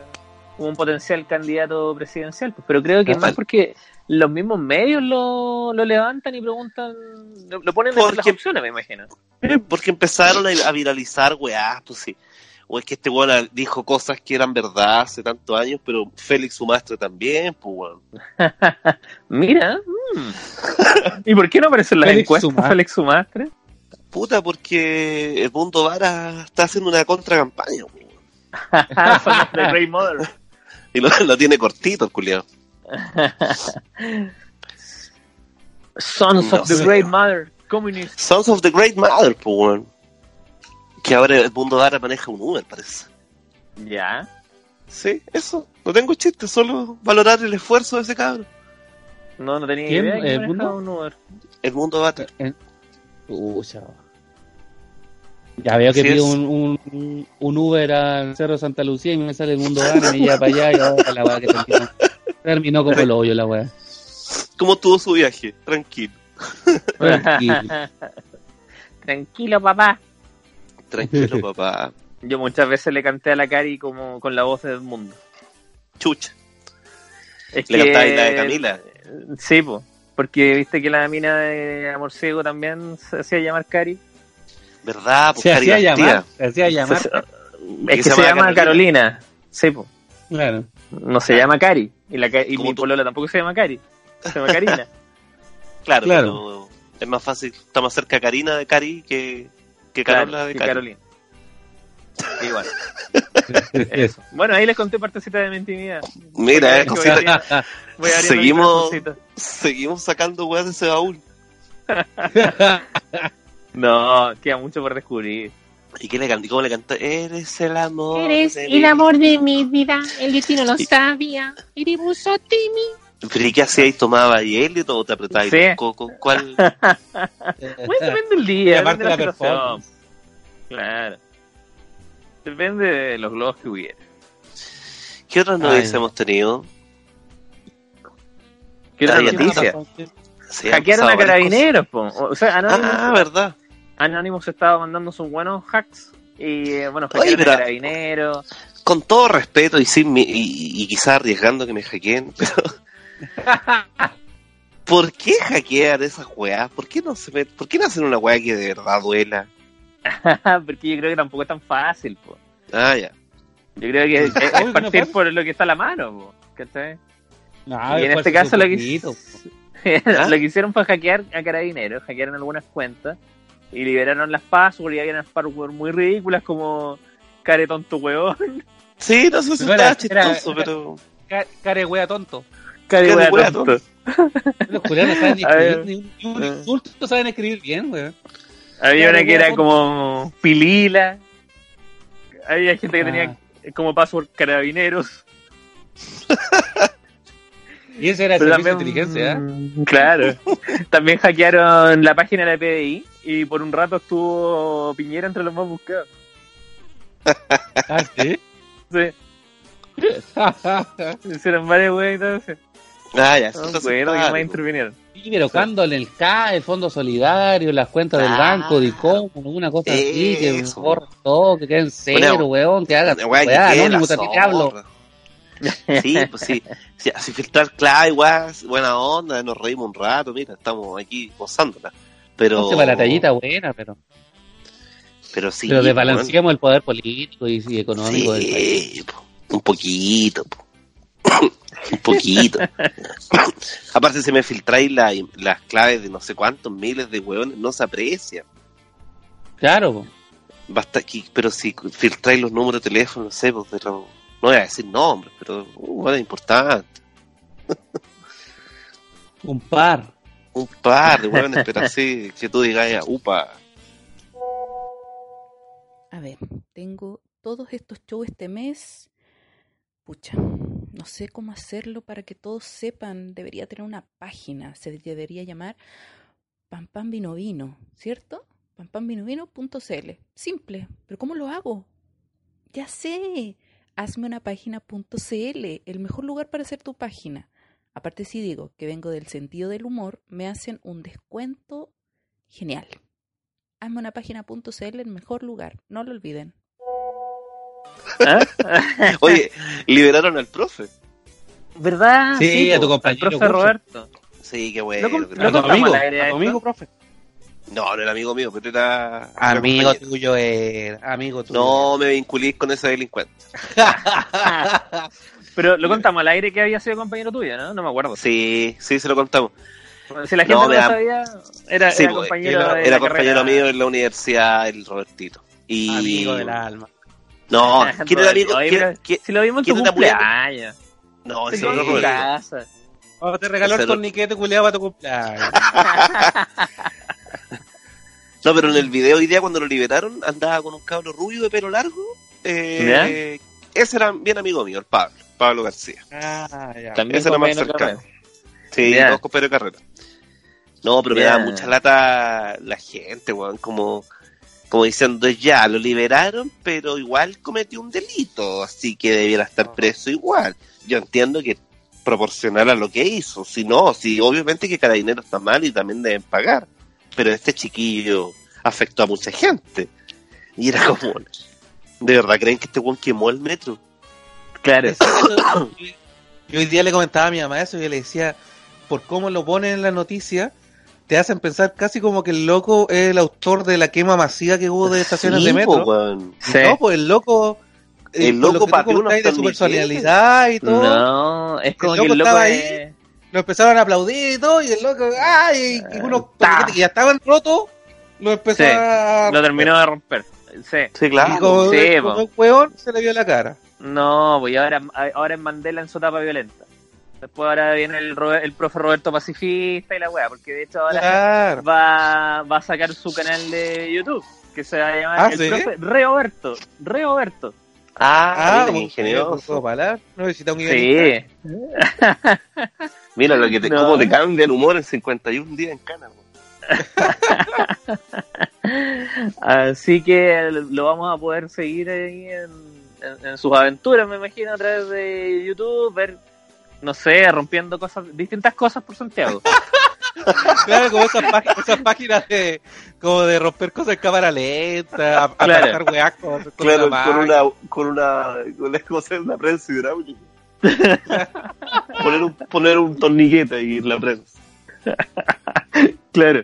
como un potencial candidato presidencial, pues, pero creo que es más Total. porque los mismos medios lo, lo levantan y preguntan, lo, lo ponen entre las opciones, me imagino. Porque empezaron a, viralizar, weá, pues sí. O es que este weón dijo cosas que eran verdad hace tantos años, pero Félix Sumastre también, pues weón. Mira, mm. ¿y por qué no aparece en las Félix encuestas Sumastre. Félix Sumastre? Puta, porque el mundo vara está haciendo una contracampaña. Son de Grey Mother. Y lo, lo tiene cortito el culiao. Sons No of the sé. Great Mother, Communist. Sons of the Great Mother, pues. Que ahora el mundo vara maneja un Uber, parece. Ya. Sí, eso. No tengo chiste, solo valorar el esfuerzo de ese cabrón. No, no tenía ¿Quién? idea que ¿El manejaba mundo? un Uber. El mundo vara. Pucha. Ya veo que Así pido un, un, un Uber al Cerro Santa Lucía y me sale el mundo bar y lleva para allá y ahora la weá que terminó. Terminó como el hoyo la weá. ¿Cómo estuvo su viaje? Tranquilo. Tranquilo. Tranquilo, papá. Tranquilo, papá. Yo muchas veces le canté a la Cari como con la voz del mundo. Chucha. Es Le cantáis la de Camila. Sí, po. Porque viste que la mina de Amor Ciego también se hacía llamar Cari. ¿Verdad? Pues Se hacía llamar. Se hacía llamar. Se- Es que se, llama Carolina. Sí, po. Claro. No se llama Cari. Y, la, y mi tú. polola tampoco se llama Cari. Se llama Karina. Claro, Claro. pero es más fácil. Está más cerca Karina de Cari que, que Claro, Carola de Cari. Carolina. Igual. Eso. Bueno, ahí les conté partecita de mi intimidad. Mira, eh, Voy abriendo- voy mi seguimos- seguimos sacando weas de ese baúl. No, queda mucho por descubrir. ¿Y qué le cantó? ¿Cómo le cantó? Eres el amor. Eres de el mi- amor de mi vida, el destino lo Y- sabía. Iribuso Timi. ¿Pero y qué hacía y tomaba hielo y todo te apretaba Sí. el coco? ¿Cuál? Bueno, depende del Y día, aparte depende de la la performance. Claro. Depende de los globos que hubiera. ¿Qué otras noticias hemos tenido? ¿Qué otra Ay, noticia? Sí, han Hackearon a carabineros, po. O sea, Ah, verdad. Anonymous estaba mandando sus buenos hacks. Y eh, bueno, Oye, pero- a carabineros. Con todo respeto y sin mi- y, y quizás arriesgando que me hackeen, pero ¿por qué hackear esas weas? ¿Por qué no se met- ¿Por qué no hacen una wea que de verdad duela? Porque yo creo que tampoco es tan fácil, po. Ah, ya. Yo creo que es, partir es por lo que está a la mano, po. ¿Cachai? No, y en este caso lo que, poquito, ¿Ah? lo que hicieron fue hackear a carabineros, hackearon algunas cuentas y liberaron las passwords y había unas passwords muy ridículas como care tonto huevón, Sí, no sé si era- chistoso, pero. Ca- Care wea tonto. care Care wea wea tonto. Los culiados no saben escribir, ni, ni un insulto no saben escribir bien, weón. Había Care una que era tonto. como pilila. Había gente que Ah. tenía como password carabineros. Y ese era servicio de también- inteligencia, ¿eh? Claro. también hackearon la página de la PDI y por un rato estuvo Piñera entre los más buscados. Ah, sí. Sí, hicieron varias weas y todo eso. Ah, ya. No eso acuerdo que más simpático. intervinieron. Sí, pero cuando en el CAE, el Fondo Solidario, las cuentas del Ah. banco, de cómo, una cosa así, que borren todo, que queden cero, Una- weón, que Una wea que hablo. Sí, pues sí. Si, si filtrar clave, igual, buena onda, nos reímos un rato, mira, estamos aquí gozándola. Pero. Para la tallita buena, pero, Pero sí. pero pues, desbalanceamos el poder político y, y económico del país. Sí, po, un poquito. po. un poquito. Aparte, si me filtráis la- las claves de no sé cuántos miles de hueones, no se aprecia. Claro, po. Basta aquí, pero si filtráis los números de teléfono, no sé, pues, de los- no voy a decir nombres, pero uh, bueno, importante. un par. Un par de hueones, pero así que tú digas, upa. A ver, tengo todos estos shows este mes. Pucha, no sé cómo hacerlo para que todos sepan. Debería tener una página. Se debería llamar Pam Pam Vino Vino, ¿cierto? pampamvinovino.cl. Simple, pero ¿cómo lo hago? Ya sé. Hazme una página.cl, el mejor lugar para hacer tu página. Aparte, si digo que vengo del sentido del humor, me hacen un descuento genial. Hazme una página.cl, el mejor lugar. No lo olviden. ¿Ah? Oye, liberaron al profe. ¿Verdad? Sí, a tu po, compañero al profe. Roberto. Sí, qué bueno. Lo- contamos a tu amigo, profe. No, no era amigo mío, pero era. Amigo compañero. tuyo era, amigo tuyo. No me vinculís con ese delincuente. Pero lo contamos al aire que había sido compañero tuyo, ¿no? No me acuerdo. Sí, sí, se lo contamos. Si la gente No, no, da- sabía, era, Sí, era pues, compañero era, de era la compañero carrera. mío en la universidad, el Robertito. Y... Amigo del alma. No, ¿quién era amigo? Oye, ¿Quién- pero quién- Si lo vimos en tu quién era muy cumpleaños. No, ese otro casa. Oh, te regaló el torniquete culiado para tu cumpleaños. No, pero en el video hoy día cuando lo liberaron andaba con un cabro rubio de pelo largo. Eh, ese era bien amigo mío, el Pablo, Pablo García. Ah, ya. También Ese era más cercano. carrera. Sí, dos compañeros de carrera. No, pero me Ya. da mucha lata la gente, weón, como, como diciendo, ya, lo liberaron, pero igual cometió un delito, así que debiera estar preso igual. Yo entiendo que proporcional a lo que hizo, si no, si obviamente que Carabinero está mal y también deben pagar, pero este chiquillo afectó a mucha gente. Y era como, ¿de verdad creen que este weón quemó el metro? Claro. Es eso. Yo hoy día le comentaba a mi mamá eso y yo le decía, por cómo lo ponen en la noticia, te hacen pensar casi como que el loco es el autor de la quema masiva que hubo de estaciones Sí, de metro. Sí. No, pues el loco... eh, El loco lo que tú de su personalidad y todo. No, es como El que el loco loco estaba es... Lo empezaron a aplaudir y todo, y el loco, ¡ay! Y unos Ta. torniquetes que ya estaban rotos, lo empezó Sí, a... Lo terminó de romper. Sí. Sí, Y claro. como, Sí, como po. un hueón, se le vio la cara. No, pues y ahora, ahora en Mandela en su etapa violenta. Después ahora viene el, el profe Roberto Pacifista y la weá, porque de hecho ahora Claro. va, va a sacar su canal de YouTube, que se va a llamar Ah, el ¿sí? profe Reoberto. Reoberto. Ah, bien, palabras. No necesita un guionista. Sí. Mira lo que te, No. cómo te cambia el humor en 51 días en Cana. weón. Así que lo vamos a poder seguir ahí en, en- en sus aventuras, me imagino, a través de YouTube, ver, no sé, rompiendo cosas, distintas cosas por Santiago. Claro, como esas, páginas, esas páginas de, como de romper cosas en cámara lenta, a- Claro. weas con, con Claro, una con una, con una, con una cosa en la prensa hidráulica. poner un, poner un torniquete ahí en la prensa. claro.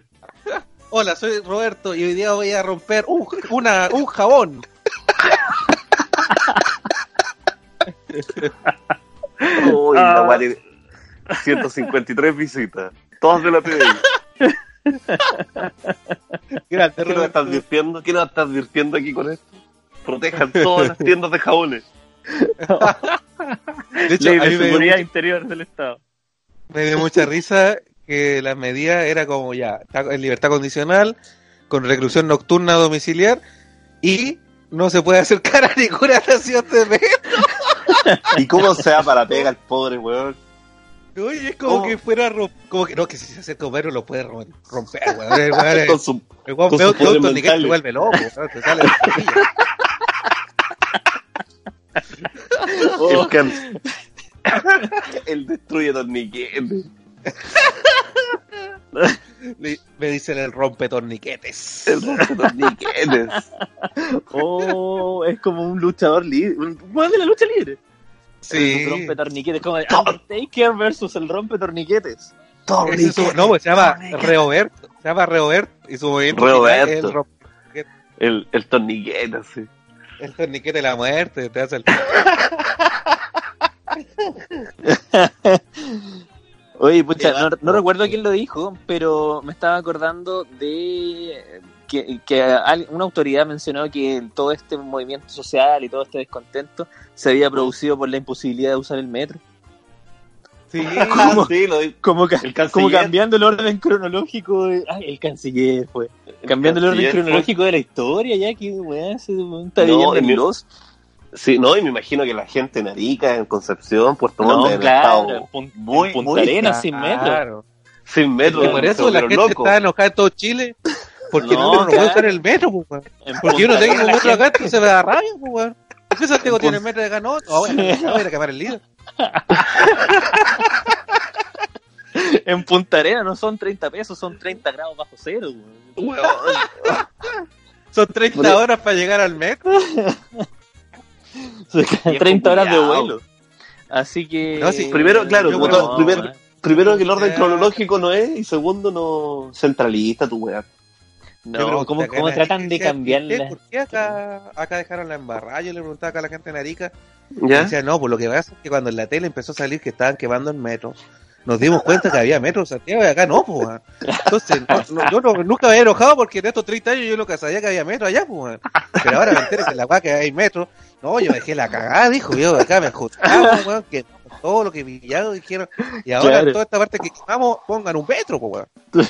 Hola, soy Roberto y hoy día voy a romper un, una, un jabón. Uy, Ah. la tiene 153 visitas. Todas de la TV. Grande, ¿Qué nos estás advirtiendo? ¿Qué nos estás advirtiendo aquí con esto? Protejan todas las tiendas de jabones. De hecho, Ley de me dio, seguridad mucha, interior del Estado. me dio mucha risa que la medida era como ya, está en libertad condicional, con reclusión nocturna domiciliar y no se puede acercar a ninguna estación de metro. ¿Y cómo se va para pega el pobre weón? Oye, es como ¿Cómo? que fuera rom- como que no, que si se acerca a un metro lo puede rom- romper, weón. El weón es- Con su, el weón con torniquete y mentales. se vuelve loco, weón, se sale de silla. el, can- el destruye torniquete. Me dicen el rompe torniquetes. El rompe torniquetes. Oh, es como un luchador libre. Un weón de la lucha libre. El Sí. rompe torniquetes, como de Undertaker versus el rompe torniquetes. Ese es su- no, pues se llama Reoberto. Se llama Reoberto. Y su movimiento es el, rom- El, el torniquete, sí. el torniquete de la muerte. Te hace el... Oye, pucha, no, recuerdo quién lo dijo, pero me estaba acordando de que, una autoridad mencionó que todo este movimiento social y todo este descontento se había producido por la imposibilidad de usar el metro. Sí, ¿Cómo? Sí, lo Como, El como cambiando el orden cronológico de... Ay, el canciller fue. Cambiando el orden fue- cronológico de la historia, ya que weá, weón está No, en mi- los... Sí, no, y me imagino que la gente en Arica, en Concepción, Puerto Montt, No, claro, en muy, Punta muy Arenas sin metro. Claro. sin metro. Y por eso se la gente locos. está enojada en todo Chile. Porque No, no, no, puede usar el metro, pues, Porque yo no Punta tengo un metro acá, entonces me da rabia, pues, weón. ¿Por qué Santiago En tiene Pun- metro de acá? No, no, voy a, quemar el líder. En Punta Arenas no son 30 pesos, son 30 grados bajo cero. weón. Son 30 Bueno. horas para llegar al metro. Viejo 30 horas de vuelo. Así que. No, sí, primero, claro, yo primero, eh. primero que el orden cronológico no es, y segundo no centralista tu weá. No, ¿cómo, cómo tratan de cambiarla? ¿Por qué acá, acá dejaron la embarrada? Yo le preguntaba acá a la gente en Arica. Y ¿Ya? decía, no, pues lo que pasa es que cuando en la tele empezó a salir que estaban quemando el metro, nos dimos cuenta que había metro en Santiago y acá no, pues. Entonces, no- no- yo no- nunca me había enojado porque en estos 30 años yo lo que sabía que había metro allá, pues. Pero ahora me entero que en la weá que hay metro. No, yo me dejé la cagada, dijo yo, acá me ajustamos, weón, que todo lo que pillaron dijeron. Y ahora Claro. en toda esta parte que quemamos, pongan un metro, pues, weón.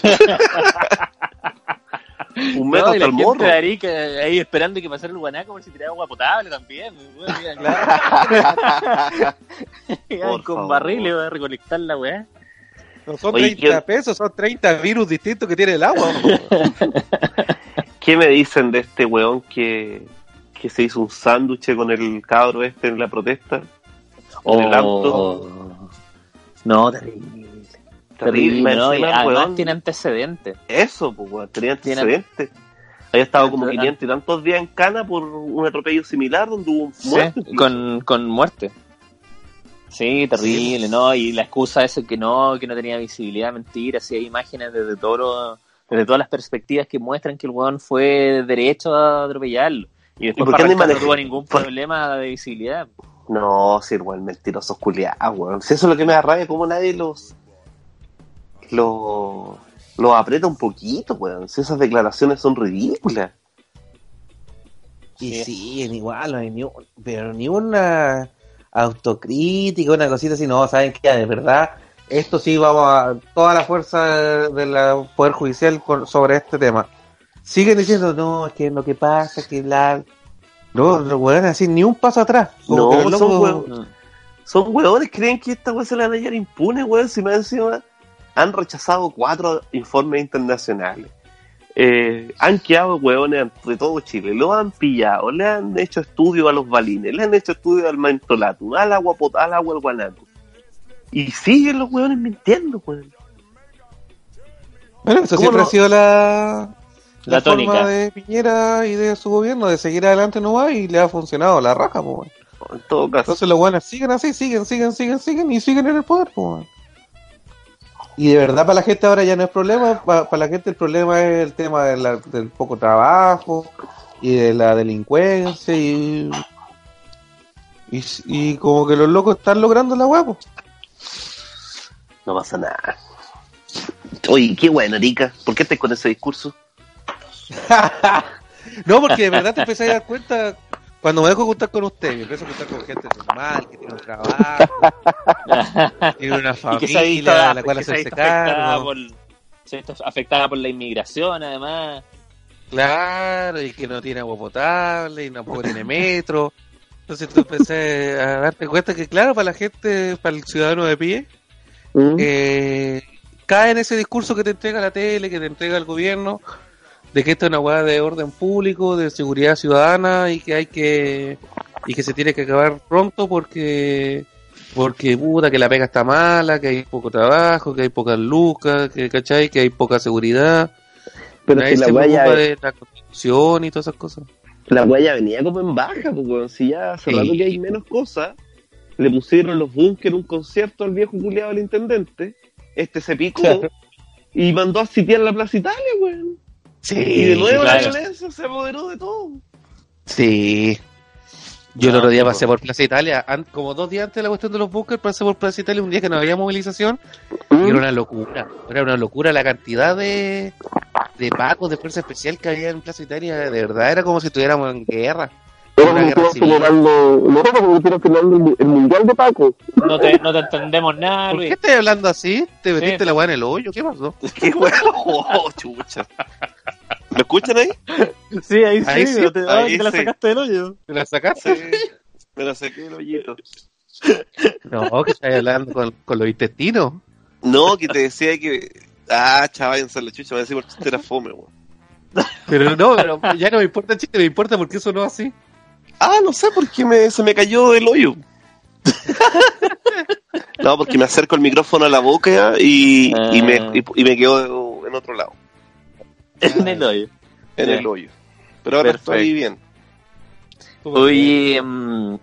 Un metro No, hasta el morro. de Arica ahí esperando que pasara el guanaco por si tiraba agua potable también. Mira, Iban Por con favor. barriles a recolectar la weá. No son Oye, 30 ¿qué- pesos, son 30 virus distintos que tiene el agua. weón. ¿Qué me dicen de este weón que, que se hizo un sándwich con el cabro este en la protesta? En el auto. Oh. No, terrible. Terrible, Terrible, ¿no? Y además weón. tiene antecedentes. Eso, pues, weón, tenía antecedentes. Había estado como Tiene- 500 y tantos días en cana por un atropello similar donde hubo un muerto. Sí, con, con muerte. Sí, terrible, ¿no? Y la excusa esa que no, que no tenía visibilidad, mentira, sí hay imágenes desde todo desde todas las perspectivas que muestran que el weón fue derecho a atropellarlo. Y después por para qué no tuvo ningún por- problema de visibilidad. No, sí, weón, mentirosos culiados, weón. Si eso es lo que me da rabia, como nadie los. los. los aprieta un poquito, weón. Si esas declaraciones son ridículas. Y Sí. siguen igual, no hay ni un- pero ni una autocrítica, una cosita así, no, saben que de verdad, esto sí vamos a toda la fuerza del Poder Judicial con- sobre este tema. Siguen diciendo, no, es que lo que pasa es que la... No, los weones así, ni un paso atrás. No, son weón- Son weones, creen que esta weón se la van a hallar impune, weón. Si más encima han rechazado cuatro informes internacionales. Eh, han quedado weones de todo Chile, lo han pillado, le han hecho estudio a los balines, le han hecho estudio al mentolatum, al agua al agua al guanaco. Y siguen los weones mintiendo, weón. Bueno, eso ¿Cómo siempre no? ha sido la, La forma tónica. de Piñera y de su gobierno, de seguir adelante nomás y le ha funcionado la raja, pues. En todo caso. Entonces los buenos siguen así, siguen, siguen, siguen, siguen y siguen en el poder. po, weón. Y de verdad para la gente ahora ya no es problema, pa- para, la gente el problema es el tema de la- del poco trabajo y de la delincuencia y, y, y como que los locos están logrando la hueá. po. No pasa nada. Oye, qué bueno, Rica. ¿Por qué estás con ese discurso? no, porque de verdad te empecé a dar cuenta cuando me dejo juntar con usted, me empiezo a juntar con gente normal, que tiene un trabajo, tiene una y que familia de la cual hacerse cargo. por, se afectada por la inmigración, además. Claro, y que no tiene agua potable, y tampoco tiene metro. Entonces tú empecé a darte cuenta que, claro, para la gente, para el ciudadano de pie, eh, cae en ese discurso que te entrega la tele, que te entrega el gobierno, de que esto es una hueá de orden público, de seguridad ciudadana, y que hay que, y que se tiene que acabar pronto porque, porque puta, que la pega está mala, que hay poco trabajo, que hay pocas lucas, que, ¿cachai? Que hay poca seguridad. Pero Nadie si la se preocupa de la constitución y todas esas cosas. la ya venía como en baja, weón. Si ya hace Sí. rato que hay menos cosas, le pusieron los bunkers un concierto al viejo culiado del intendente. Este se picó Claro. y mandó a sitiar la Plaza Italia, weón. Sí, y de nuevo la violencia se apoderó de todo. Sí. Yo el No, otro día pasé por Plaza Italia, como dos días antes de la cuestión de los bunkers, pasé por Plaza Italia un día que no había movilización Mm. y era una locura. Era una locura la cantidad de, de pacos de fuerza especial que había en Plaza Italia. De verdad, era como si estuviéramos en guerra. Una guerra civil. el mundial de Paco. No te, no te entendemos nada, ¿Por qué Luis. estás hablando así? ¿Te metiste Sí. la weá en el hoyo? ¿Qué pasó? Qué weón, oh, chucha. ¿Lo escuchan ahí? Sí, ahí sí, Ahí sí, te, ah, ahí te la sacaste del hoyo. ¿Te la sacaste? Sí. Me lo saqué del hoyito. No, que estás hablando con, con los intestinos. No, que te decía que. Ah, chaval, en la chucha, me decía porque usted era fome, weón. Pero no, pero ya no me importa el chiste, me importa porque eso no es así. Ah, no sé por qué me, se me cayó el hoyo. no, porque me acerco el micrófono a la boca y, y, me, y, y me quedo en otro lado, En el hoyo. en el hoyo. Pero ahora Perfecto. estoy bien. Oye, mm,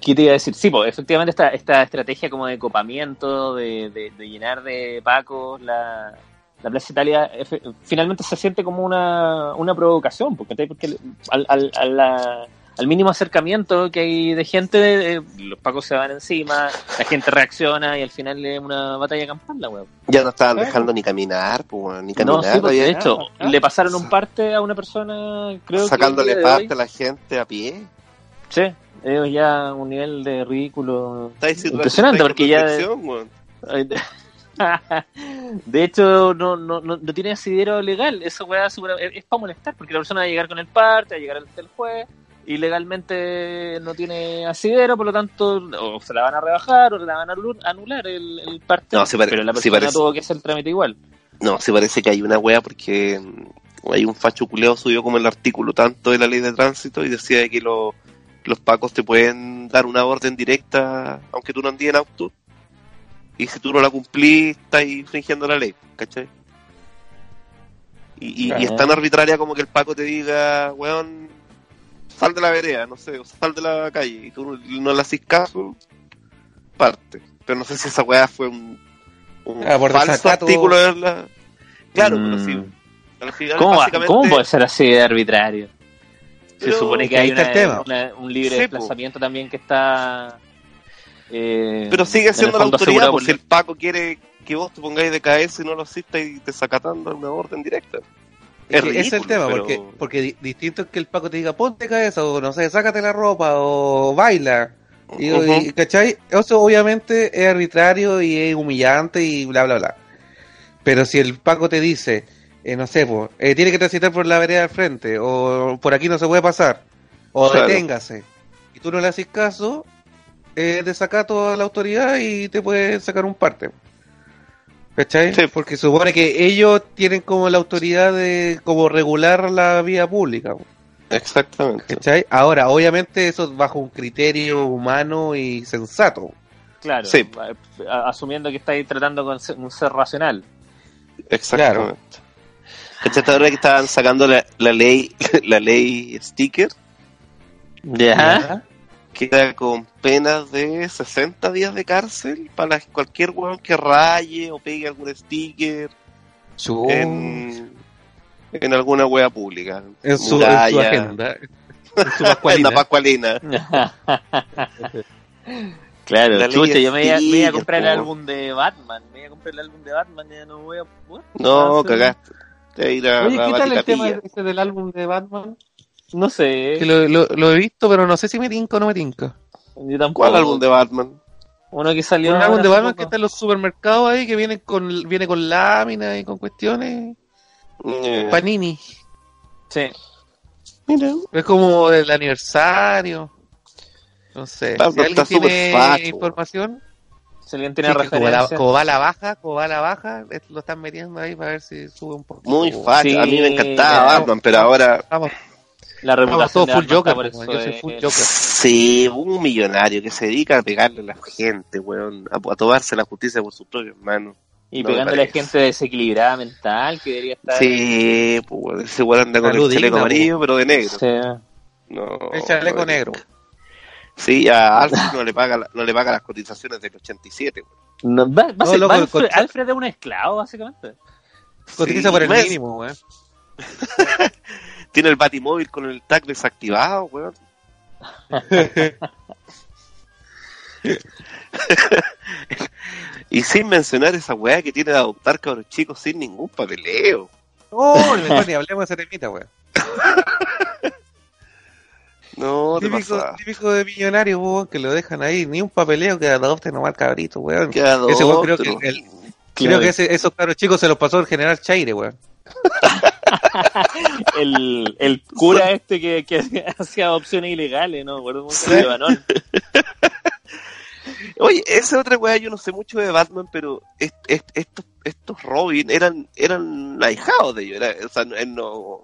¿qué te iba a decir? Sí, pues efectivamente esta, esta estrategia como de copamiento, de, de- de llenar de pacos la, la Plaza Italia, efe- finalmente se siente como una, una provocación, porque, porque al, al, a la- al mínimo acercamiento que hay de gente, eh, los pacos se van encima, la gente reacciona y al final es una batalla campal, la weón. Ya no estaban Claro. dejando ni caminar, pues, ni No, caminar. sí, pues, de hecho, le pasaron un parte a una persona, creo sacándole que hoy. parte a la gente a pie. Sí, es ya un nivel de ridículo impresionante, porque ya... De hecho, no, no, no, no tiene asidero legal. Eso weá, es, es para molestar, porque la persona va a llegar con el parte, va a llegar ante el juez, y legalmente no tiene asidero, por lo tanto, o se la van a rebajar o la van a anular el, el parte. No, sí pero la sí persona parece. tuvo que hacer el trámite igual. No, sí parece que hay una wea porque hay un facho culeado subió como el artículo tanto de la ley de tránsito y decía que lo- los pacos te pueden dar una orden directa aunque tú no andes en auto. Y si tú no la cumplís, estás infringiendo la ley, ¿cachai? Y, y- y es tan arbitraria como que el paco te diga, weón, sal de la vereda, no sé, o sal de la calle, y tú no le haces caso, parte. Pero no sé si esa weá fue un, un Ah, por falso desacato. artículo de la... Claro, pero Mm. sí. Al final, ¿Cómo, básicamente, ¿Cómo puede ser así de arbitrario? Se Pero- supone que hay una- un libre Sí, po. desplazamiento también que está. eh, Pero sigue siendo la autoridad, asegurado pues por si el Paco quiere que vos te pongáis de cabeza y no lo asistas y te sacatando una orden directa. Es el tema, pero- porque, porque di- distinto es que el Paco te diga ponte cabeza o no sé, sácate la ropa o baila. Y, y, ¿Cachai? Eso obviamente es arbitrario y es humillante y bla, bla, bla. Pero si el Paco te dice, eh, no sé, pues, eh, tiene que transitar por la vereda al frente o por aquí no se puede pasar o Claro. deténgase y tú no le haces caso, es desacato a la autoridad y te puede sacar un parte. ¿Cachai? Sí. Porque supone que ellos tienen como la autoridad de como regular la vía pública. Exactamente. ¿Cachai? Ahora, obviamente eso es bajo un criterio humano y sensato. Claro, Sí. a- asumiendo que estáis tratando con un ser racional. Exactamente. ¿Cachaste ahora que estaban sacando la, la ley la ley sticker? ¿Ya? Queda con penas de 60 días de cárcel para cualquier weón que raye o pegue algún sticker en, en alguna wea pública. en, su, en su agenda. En su En la pascualina. Claro, La chucha, yo me iba a comprar el álbum de Batman. Me iba a comprar el álbum de Batman y ya no voy a. No, Ah, cagaste. Te ir a Oye, ¿qué tal el tema ese del álbum de Batman? No sé. Que lo, lo, lo he visto, pero no sé si me tinca o no me tinca. Yo tampoco. ¿Cuál álbum de Batman? Uno que salió. Un álbum de Batman que está en los supermercados ahí, que viene con, viene con láminas y con cuestiones. Eh, Panini. Sí. mira, Es como del aniversario. No sé. Está- si alguien está tiene facho. información, Si alguien tiene sí, como, referencia. como va a la baja, como va la baja, es- lo están metiendo ahí para ver si sube un poco. muy fácil. A mí me encantaba. Batman, pero ahora Vamos, La vamos reputación de full Joker. por pues, eso yo soy full Joker. Sí, un millonario que se dedica a pegarle a la gente, weón, a, a tomarse la justicia por sus propios manos. Y No pegándole a gente desequilibrada mental que debería estar. Sí, pues ese weón anda con el chaleco digna, amarillo, pero de negro. Sí. No, El chaleco no, negro. Sí, a Alfred no le paga no le paga las cotizaciones del 87, weón. No, va- va a No, ser- loco, Alfred, Alfred es un esclavo, básicamente. Cotiza Sí, por el mes. mínimo, weón. Tiene el batimóvil con el tag desactivado, weón. y sin mencionar esa weá que tiene de adoptar cabros chicos sin ningún papeleo. Oh, mejor ni hablemos de ese temita, weón. No, te Típico, pasa. típico de millonario, weón, que lo dejan ahí. Ni un papeleo que adopten nomás cabrito, weón. Que Ese weón creo que, el- creo que ese- esos cabros chicos se los pasó el general Chaire, weón. el, el cura este que, que hacía adopciones ilegales, ¿no? Recuerdo mucho de Banón. Oye, esa otra weá, yo no sé mucho de Batman, pero est- est- estos, estos Robin eran, eran ahijados de ellos. Era, o sea, no- él no,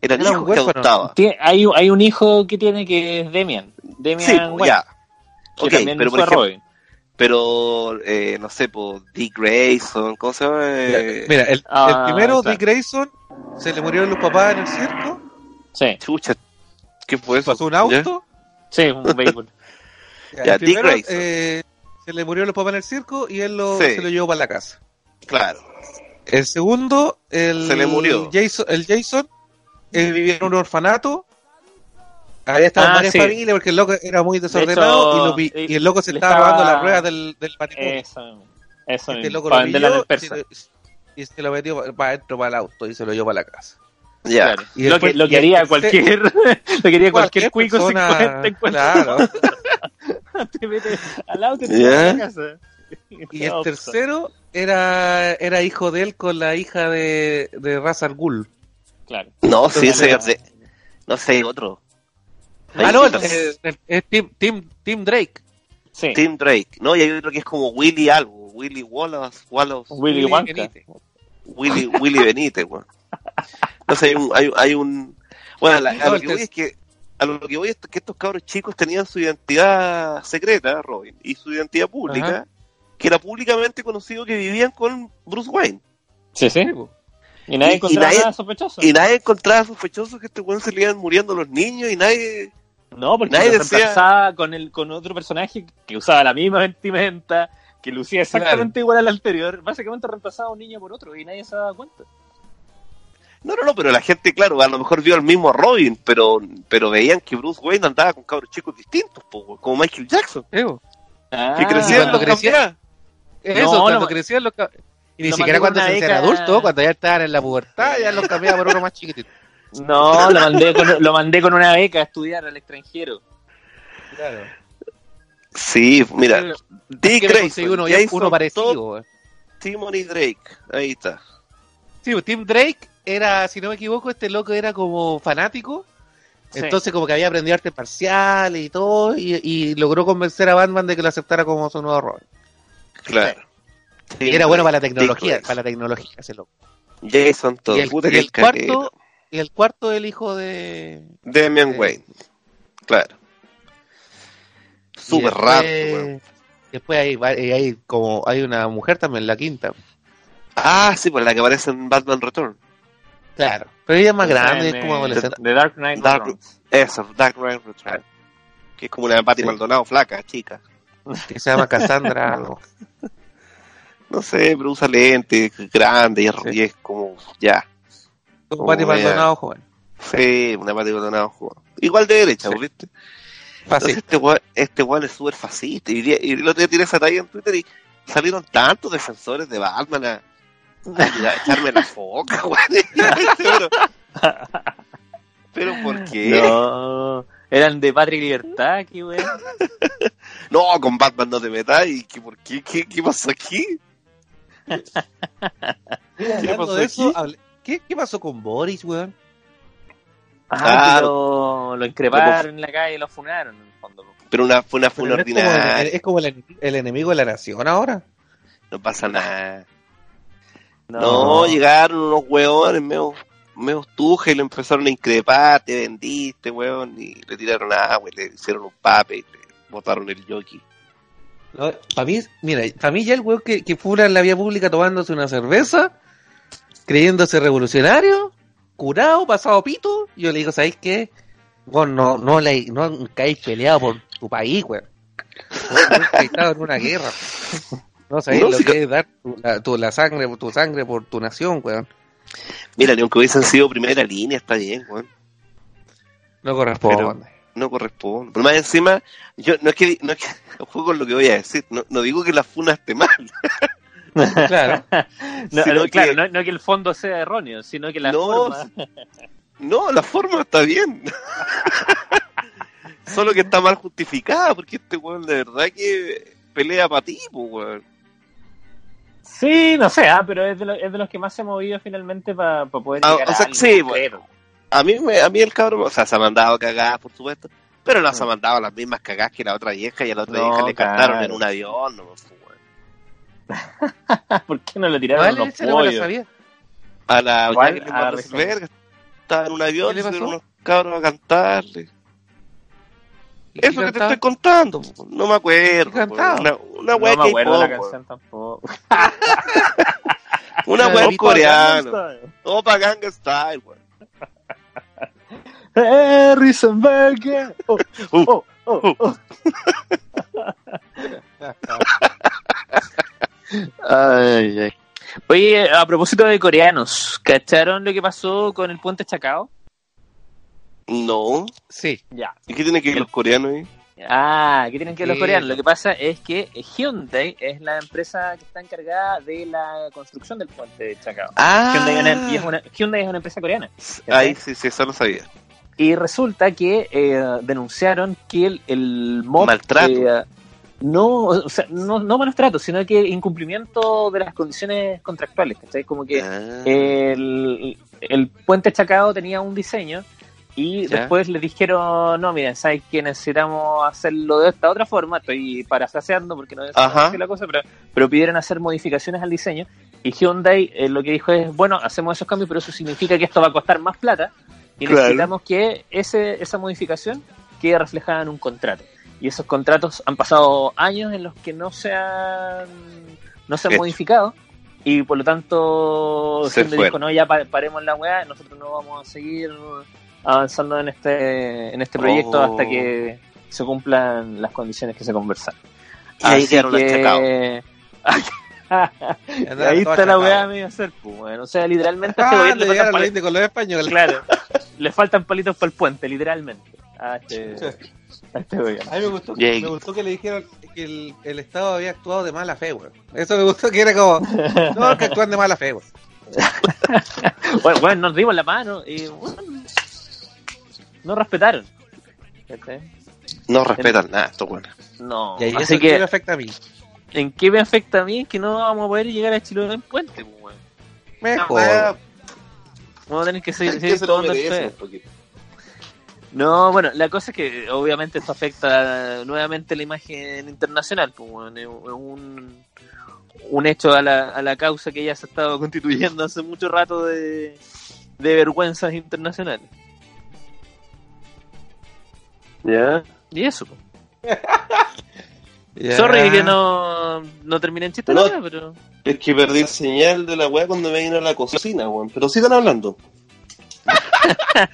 eran Era un hijos que huérfano. adoptaba. Hay, hay un hijo que tiene que es Demian. Demian Sí, Wayne, ya. que Ok, también pero por fue ejemplo, Robin. Pero eh, no sé, por Dick Grayson, ¿cómo se llama? Eh, Mira, el, ah, el primero, claro. Dick Grayson, se le murieron los papás en el circo, Sí. Chucha, ¿qué fue eso? pasó un auto Sí, un béisbol. Ya, Ya, el Dick primero, Grayson. eh, se le murió el papá en el circo y él lo, Sí. se lo llevó para la casa. Claro. El segundo, el Se le murió. Jason, el Jason él vivía en un orfanato. Había estado en Ah, varias sí. familias porque el loco era muy desordenado hecho, y, lo y el loco se le estaba estaba- robando las ruedas del, del. Eso, eso este loco para lo pilló y se- y se lo metió para adentro para el auto y se lo llevó para la casa. Ya. Claro. Y lo, después- que, lo que haría cualquier, lo que haría cualquier cuico sin persona- cuenta. Claro. te metes al auto y te a la casa. Y el tercero era, era hijo de él con la hija de, de Ra's al Ghul. Claro. No, sí, ese No sé, otro. Ah, no, el- Entonces, el- es Tim, Tim, Tim Drake. Sí. Tim Drake. No, y hay otro que es como Willy algo. Willy Wallace. Wallace Willy. Benítez. Willy, Willy Benítez, weón. No sé, hay un, hay, hay un... Bueno, la- a lo que voy es que... A lo que voy es que estos cabros chicos tenían su identidad secreta, Robin, y su identidad pública, Ajá. que era públicamente conocido que vivían con Bruce Wayne. Sí, sí. Po. Y nadie Y- y encontraba nadie- nada sospechoso. Y nadie encontraba sospechoso que este weón se le iban muriendo los niños y nadie... No, porque Nadie lo decía- reemplazaba con, el, con otro personaje que usaba la misma vestimenta, que lucía exactamente igual al anterior. Básicamente reemplazaba a un niño por otro y nadie se daba cuenta. No, no, no, pero la gente, claro, a lo mejor vio al mismo Robin, pero, pero veían que Bruce Wayne andaba con cabros chicos distintos, po, como Michael Jackson, po. Ah, que crecían cuando los crecía- cambiaba. Eso, No, cuando lo- crecían los Y ni siquiera cuando se beca- adultos, cuando ya estaban en la pubertad, ya los cambiaba por uno más chiquitito. No, lo mandé, con, lo mandé con una beca a estudiar al extranjero. Claro. Sí, mira, Dick que Grayson, uno, Jason uno parecido. Timon y Drake, ahí está. Sí, pues, Tim Drake era, si no me equivoco, este loco era como fanático. Sí. Entonces como que había aprendido artes marciales y todo, y, y logró convencer a Batman de que lo aceptara como su nuevo Robin. Claro. Y era bueno para la tecnología, para la tecnología ese loco. Jason Todd, Y el, y cuarto, y el cuarto el hijo de Damian eh, Wayne, claro. Súper raro, weón. Después hay, hay como hay una mujer también, la quinta. Ah, sí, pues la que aparece en Batman Return. Claro. Pero ella es más grande, en, es como adolescente. The Dark Knight Dark- Returns. Eso, Dark Knight Return. Que es como una Patty Sí. Maldonado flaca, chica. Que se llama Cassandra algo. No sé, pero usa lentes, grande y es, Sí. y es como, ya. Oh, Pati. Maldonado joven. Sí, una Patty Maldonado joven. Igual de derecha, Sí. ¿viste? Entonces este weón, este weón es súper fascista. Y, y el otro día tiré esa talla en Twitter y salieron tantos defensores de Batman a, a echarme la foca, weón. pero, pero ¿por qué? No. No, eran de Patria y Libertad, aquí, weón. con Batman no te metas. ¿Y qué, por qué? ¿Qué, qué pasó aquí? Hablando pasó de eso, aquí? hable- ¿qué, ¿qué pasó con Boris, weón? Ah, Claro. lo, lo increparon en la calle y lo funaron, en el fondo. Pero una, fue una, fue una es como, el, ordinaria. es como el, el enemigo de la nación ahora. No pasa nada. No, No, llegaron unos hueones medio, medio tuja y lo empezaron a increpar, te vendiste, weón, y le tiraron agua, y le hicieron un pape y le botaron el jockey. para mí, mira, para mí ya el weón que, que fura en la vía pública tomándose una cerveza, creyéndose revolucionario, curado, pasado pito, yo le digo, ¿sabéis qué? Vos no, no, la, no habéis peleado por tu país, weón. Estado en una guerra. No sabéis No, lo si que es dar tu, la, tu- la sangre, tu sangre por tu nación, weón. Mira, aunque hubiesen sido primera línea, está bien, weón. No corresponde. No corresponde. Pero más encima, yo no es que, no es que, ojo con lo que voy a decir, no, no digo que la funa esté mal, Claro. No, que- claro, no, no que el fondo sea erróneo, sino que la No, forma. No, la forma está bien. Solo que está mal justificada, porque este weón de verdad que pelea para ti, pues, weón. Sí, no sé, ah, pero es de, lo- es de los que más se ha movido finalmente para poder Ah, llegar o a sea, sí, concreto. A mí, me, a mí el cabrón, o sea, se ha mandado cagadas, por supuesto, pero no se ha Mm. mandado las mismas cagadas que la otra vieja y a la otra No, vieja le cantaron en un avión, no. ¿Por qué no le tiraron ¿Cuál unos esa no me la pollos? sabía? A la ¿Cuál? A. Rieselberg, estaba en un avión, ¿Qué le pasó? unos cabros a cantarle. ¿Y qué Eso que te estoy contando, no me acuerdo. Una, una No me que acuerdo la canción tampoco. Una weá en Opa. Opa Ganga Style, weón. Eh, Riesenberger. Oh, oh, Ay, ay. Oye, a propósito de coreanos, ¿cacharon lo que pasó con el puente Chacao? No. Sí. Ya. ¿Y qué tiene que ver los coreanos ahí? Ah, ¿qué tienen que ver los coreanos? Lo que pasa es que Hyundai es la empresa que está encargada de la construcción del puente de Chacao. Ah, Hyundai, es una, y es una- Hyundai es una empresa coreana. ahí sí, sí, eso lo sabía. Y resulta que eh, denunciaron que el, el MOP... Maltrato. eh, no, o sea, no, no maltrato, sino que incumplimiento de las condiciones contractuales, ¿cachai? Como que Ah. el, el puente Chacao tenía un diseño y Ya. después le dijeron, no, miren, ¿sabes que necesitamos hacerlo de esta otra forma? Estoy parafraseando porque no es la cosa, pero, pero pidieron hacer modificaciones al diseño y Hyundai eh, lo que dijo es, bueno, hacemos esos cambios, pero eso significa que esto va a costar más plata y Claro. necesitamos que ese, esa modificación quede reflejada en un contrato. Y esos contratos han pasado años en los que no se han, no se han Hecho. modificado y por lo tanto Se dijo, no, ya pa- paremos la weá, nosotros no vamos a seguir avanzando en este, en este proyecto Oh. hasta que se cumplan las condiciones que se. Y ahí Así quedaron que- ahí está la weá medio hacer, pues, bueno. O sea, literalmente a este Ah, gobierno le le llegaron faltan, los indios con los españoles. Claro. Le faltan palitos para el puente, literalmente. A este, a este gobierno. A mí me gustó, ahí- me gustó que le dijeron que el, el Estado había actuado de mala fe, weón. Eso me gustó que era como, no, que actúan de mala fe, weón. Bueno, bueno, nos dimos la mano y bueno, no respetaron. No respetan nada, esto bueno. No. Y ahí Así eso que que, me afecta a mí. ¿En qué me afecta a mí? Que no vamos a poder llegar a Chiloé en puente, pues, weón. Mejor. Vamos a tener que seguir, seguir tomando el. No, bueno, la cosa es que obviamente esto afecta nuevamente la imagen internacional, pues, bueno, es un, un hecho a la, a la causa que ya se ha estado constituyendo hace mucho rato de, de vergüenzas internacionales. ¿Ya? Y eso, pues. Sorry que no, no terminé en chiste No. la wea, pero... Es que perdí el señal de la weá cuando me vine a la cocina, weón. Pero sigan hablando.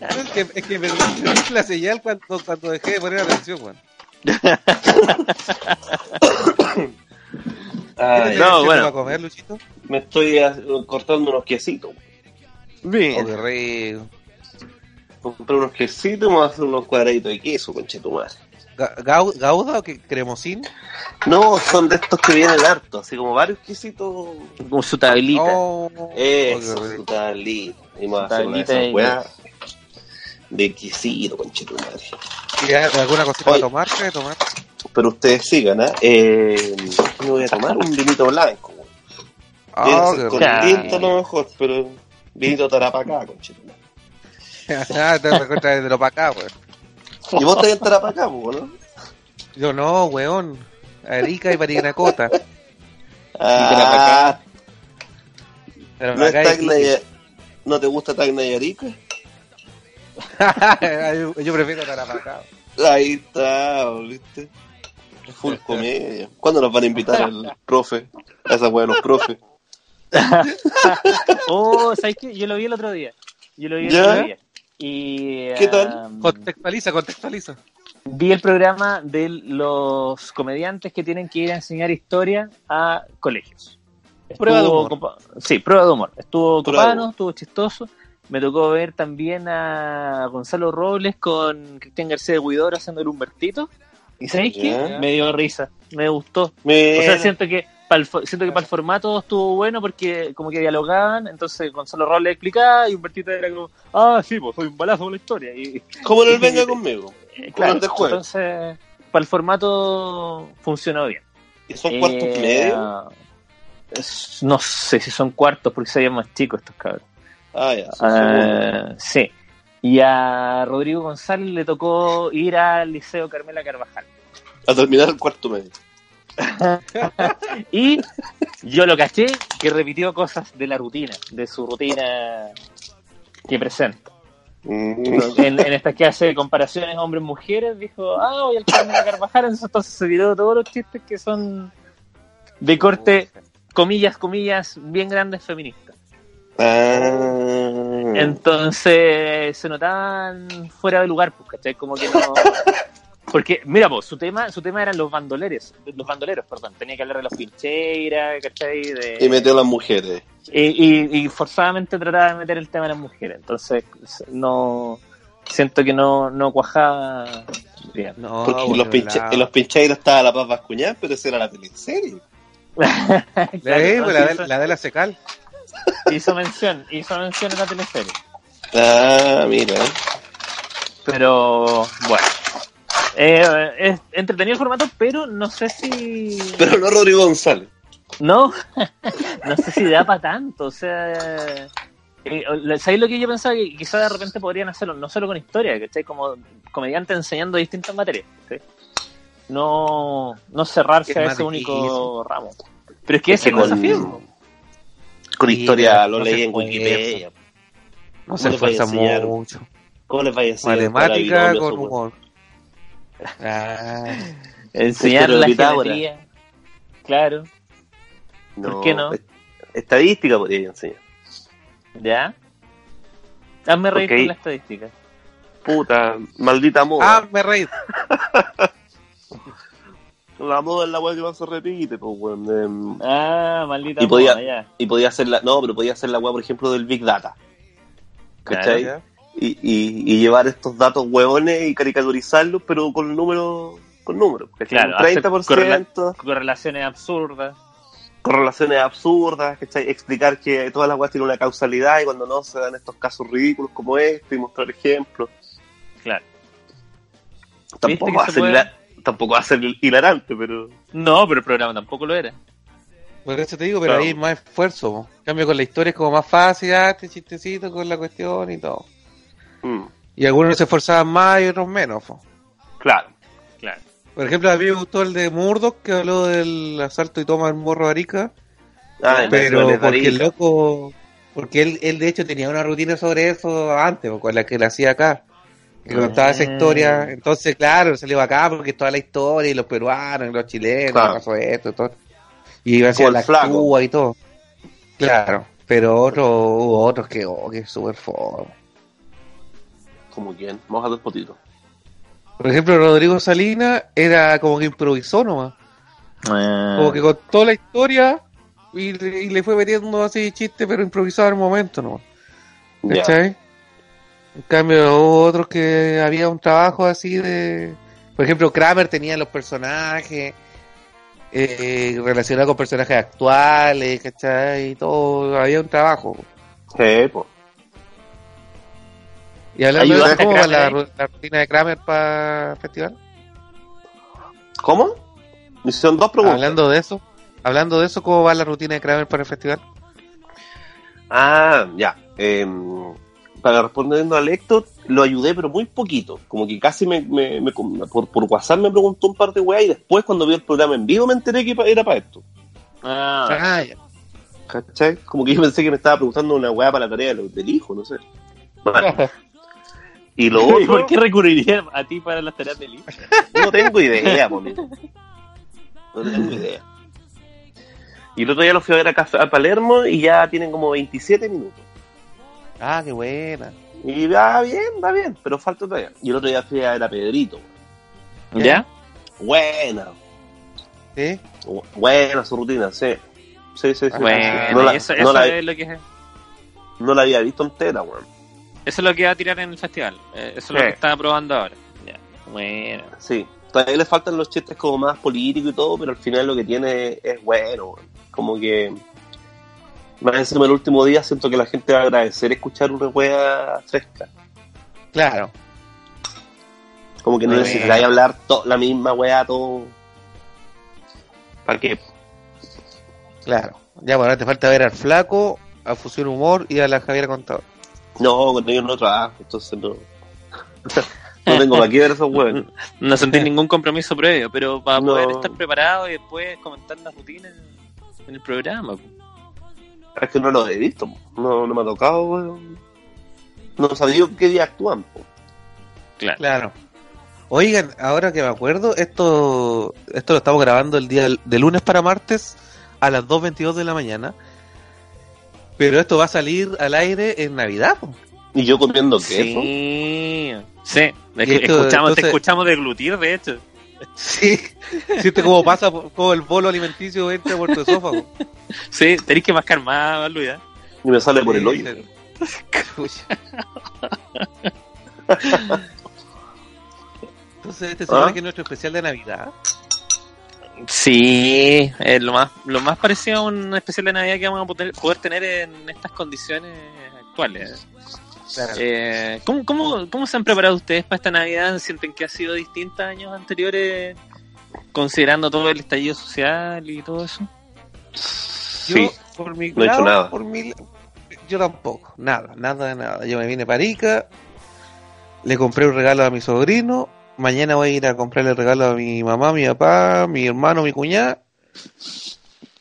Es que, es que perdí perdí la señal cuando, cuando dejé de poner atención, weón. Ay, ¿Tienes no, bueno. para comer, Luchito? Me estoy ah, cortando unos quesitos. Oh, Bien. qué rico. Compré unos quesitos y me voy a hacer unos cuadraditos de queso, conchetumare. Ga- gau- ¿Gauda o qué? ¿Cremosín? No, son de estos que vienen hartos, así como varios quesitos. Como su tablita. Oh, Eso, oh, su tablita. Y de tablita esas de quesito, conchetumare. ¿Y ¿Alguna cosita para tomar? ¿Qué tomar? Pero ustedes sigan, ¿ah? Eh, ¿qué me voy a tomar? Un vinito blanco. que Oh, qué con tinto a lo mejor, pero vinito tarapacá, conchetumare. Ah, te recuerdas desde lo para acá, weón. Y vos estás en tarapacá, po, ¿no? Yo no, weón. Arica y Parinacota. Ah, Pero ¿no, es Tacna ¿No te gusta Tacna y Arica? yo, yo prefiero Tarapacá. Ahí está, ¿viste? Full comedia. ¿Cuándo nos van a invitar al profe? A esa weá de los profes. Oh, ¿sabes qué? Yo lo vi el otro día. Yo lo vi el ¿Ya? otro día. Y, ¿Qué tal? um, Contextualiza, contextualiza. vi el programa de los comediantes que tienen que ir a enseñar historia a colegios. Prueba de Estuvo humor. Sí, prueba de humor. Estuvo copano, humor. estuvo chistoso. Me tocó ver también a Gonzalo Robles con Cristian García de Huidor haciendo el Humbertito. ¿Y sabéis qué? Me dio risa, me gustó. Mira, O sea, siento que el, siento que para el formato estuvo bueno porque como que dialogaban, entonces Gonzalo Robles explicaba y Humbertito era como, ah, sí, pues soy un balazo por la historia. Y, ¿Cómo no venga conmigo? eh, Como claro, entonces para el formato funcionó bien. ¿Y son cuartos Eh, medios? es- no sé si son cuartos porque se más chicos estos cabros. Ah, ya. Ah, sí. Y a Rodrigo González le tocó ir al Liceo Carmela Carvajal. A terminar el cuarto medio. Y yo lo caché que repitió cosas de la rutina, de su rutina que presenta. Mm. En, en estas que hace comparaciones hombres-mujeres, dijo, ah, voy al Carmela Carvajal, entonces se olvidó todos los chistes que son de corte, comillas, comillas, bien grandes feministas. Ah. Entonces se notaban fuera de lugar, pues, ¿cachai? Como que no, Porque, mira, vos, su tema, su tema eran los bandoleros, los bandoleros, perdón. Tenía que hablar de los pincheiras, ¿cachai? De, Y metió a las mujeres. y, y- y forzadamente trataba de meter el tema de las mujeres. Entonces, no. Siento que no, no cuajaba bien. No, Porque bueno, los, pinche, en los pincheiros estaba la paz Bascuñán, pero esa era la teleserie. la, Claro, pues, sí, la de, la de la secal. hizo mención, hizo mención en la teleserie. Ah, mira. Pero, bueno. Eh, es entretenido el formato, pero no sé si. Pero no Rodrigo González. No, no sé si da para tanto. O sea, eh, ¿sabéis lo que yo pensaba? Que quizás de repente podrían hacerlo, no solo con historia, que Como comediante enseñando distintas materias. ¿cachai? No, no cerrarse Es a ese único difícil. ramo. Pero es que ese es el con, desafío. con historia lo no leí en Wikipedia. No ¿Cómo se esfuerza mucho. ¿Cómo les vaya a enseñar? Matemática con humor. Ah, Enseñar la geometría. Claro, No, ¿Por qué no? est- Estadística podría enseñar. ¿ya? Hazme reír con la estadística. Puta, maldita moda. ah, me reí. La moda es la weá que más se repite, pues, weón. Em, Ah, maldita Y podía- moda, ya. y podía hacer la, no, pero podía hacer la weá, por ejemplo, del Big Data. ¿Cachai? Ya. Y, y, y llevar estos datos huevones y caricaturizarlos, pero con números, con números. Claro, Un hacer 30%, Correlaciones absurdas. correlaciones absurdas, ¿cachai? Explicar que todas las weas tienen una causalidad y cuando no se dan estos casos ridículos como este y mostrar ejemplos. Claro. Tampoco va, a se ser puede? tampoco va a ser hilarante, pero... No, pero el programa tampoco lo era. Por eso te digo, pero Claro. ahí hay más esfuerzo. En cambio, con la historia es como más fácil, ah, este chistecito con la cuestión y todo. Mm, Y algunos se esforzaban más y otros menos. po. claro. Claro. Por ejemplo, a mí me gustó el de Murdoch, que habló del asalto y toma del morro de Arica. Ah, pero porque el loco. Porque él, él, de hecho, tenía una rutina sobre eso antes, po, con la que le hacía acá. Que contaba esa Ah. historia. Entonces, claro, salió acá porque toda la historia y los peruanos y los chilenos, Claro. pasó esto y todo. Y iba a Como ser el la flaco. Cuba y todo. Claro, pero otros, hubo otros que, oh, que súper fome. Como quien, moja dos potitos. Por ejemplo, Rodrigo Salinas era como que improvisó nomás. Ah. Como que contó la historia y, le- y le fue metiendo así chiste, pero improvisado al momento nomás. Ya. ¿Cachai? En cambio, hubo otros que había un trabajo así de. Por ejemplo, Kramer tenía los personajes eh, relacionados con personajes actuales, ¿cachai? Y todo, había un trabajo. Sí, pues. Y hablando de ¿cómo va la, la rutina de Kramer para el festival? ¿Cómo? Hicieron dos preguntas. Hablando de eso, hablando de eso, ¿cómo va la rutina de Kramer para el festival? Ah, ya. Em, para respondiendo a Héctor, lo ayudé, pero muy poquito. Como que casi me, me- me- por, por WhatsApp me preguntó un par de weas y después, cuando vi el programa en vivo, me enteré que era para esto. Ah, Ah, ya. ¿Cachai? Como que yo pensé que me estaba preguntando una wea para la tarea del, del hijo, no sé. Bueno, y lo ¿Y otro, por qué recurriría a ti para las tareas del hijo? no tengo idea. No tengo idea. Y el otro día lo fui a ver a, Café- a Palermo y ya tienen como 27 minutos. Ah, qué buena. Y va bien, va bien, pero falta todavía. Y el otro día fui a ver a Pedrito. ¿Ya? Buena, ¿Sí? bu- buena su rutina, sí. Sí, sí, sí. Bueno, no, la, eso, no eso la- es lo que no la había visto entera, weón. Eso es lo que va a tirar en el festival. Eh, Eso es lo que estaba probando ahora. Ya. Bueno. Sí. Todavía le faltan los chistes como más políticos y todo, pero al final lo que tiene es bueno. Como que. Más encima el último día siento que la gente va a agradecer escuchar una wea fresca. Claro. Como que no necesitáis hablar to- la misma wea todo. ¿Para qué? Claro. Ya, bueno, ahora te falta ver al Flaco, a Fusión Humor y a la Javiera Contador. No, con ellos no trabajo, entonces no. no tengo para qué ver esos weones. No sentí ningún compromiso previo, pero para No. poder estar preparado y después comentar las rutinas en el programa. po. Es que no los he visto, no, no me ha tocado, weón. No sabía qué día actúan. po. Claro. Claro. Oigan, ahora que me acuerdo, esto esto lo estamos grabando el día de lunes para martes a las 2.22 de la mañana. Pero esto va a salir al aire en Navidad. po. Y yo comiendo queso. Sí, sí. Es Y que esto, escuchamos, entonces- te escuchamos deglutir, de hecho. Sí. Siente cómo pasa, por- cómo el bolo alimenticio entra por tu esófago. Sí, tenéis que mascar más, Luis. ¿eh? Y me sale por el hoyo. Entonces, este se supone ¿Ah? que es nuestro especial de Navidad. Sí, es lo más, lo más parecido a un especial de Navidad que vamos a poder, poder tener en estas condiciones actuales. Claro. Eh, ¿cómo, cómo, ¿Cómo se han preparado ustedes para esta Navidad? ¿Sienten que ha sido distinta a años anteriores, considerando todo el estallido social y todo eso? Yo, Sí. por mi No he hecho lado, nada. por mi- yo tampoco, nada, nada, nada. Yo me vine para Arica, le compré un regalo a mi sobrino, mañana voy a ir a comprarle el regalo a mi mamá, mi papá, mi hermano, mi cuñada,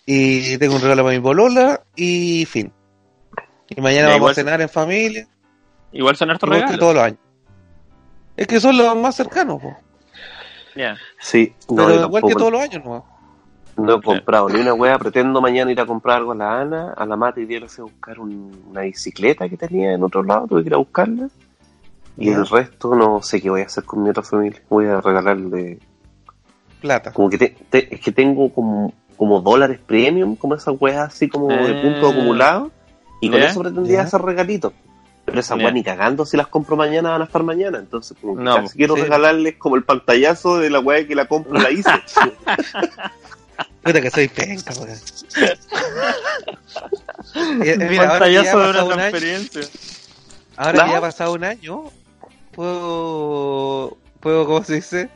y tengo un regalo para mi polola, y fin. Y mañana Ya, vamos a cenar en familia, Igual son hartos regalos. todos los años. Es que son los más cercanos, po. Ya. Sí, no, pero igual que todos los años, ¿no? No he comprado ni una wea. Pretendo mañana ir a comprar algo a la Ana, a la Mata y a buscar un- una bicicleta que tenía en otro lado. Tuve que ir a buscarla. Y el resto no sé qué voy a hacer con mi otra familia. Voy a regalarle. Plata. Como que te- te- es que tengo como, como dólares premium, como esas weas así como de Ah. puntos acumulados. Y con eso pretendía hacer regalitos. Pero esas weas ni cagando si las compro mañana van a estar mañana. Entonces, como que No, casi quiero sí. regalarles como el pantallazo de la wea que la compro la hice. Puta que soy penca, weón. Eh, eh, Pantallazo de una transferencia. Ahora que ya ha pasado un año, puedo, puedo ¿cómo se dice?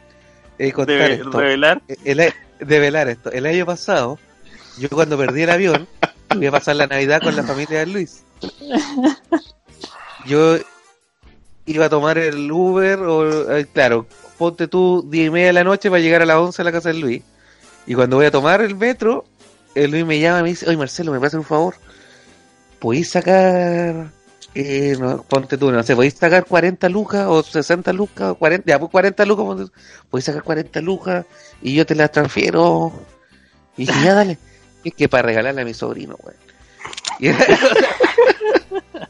Eh, contar De, esto. revelar. El, a- develar esto. El año pasado, yo cuando perdí el avión, voy a pasar la Navidad con la familia de Luis. Yo iba a tomar el Uber, o eh, claro, ponte tú 10 y media de la noche para llegar a las 11 a la casa de Luis. Y cuando voy a tomar el metro, el Luis me llama y me dice, oye Marcelo, ¿me puedes hacer un favor? ¿Podéis sacar, eh, no, ponte tú, no sé, podéis sacar 40 lucas o 60 lucas o 40, ya, pues 40 lucas, podéis sacar 40 lucas y yo te las transfiero. Y dije, ya dale, es que para regalarle a mi sobrino, güey.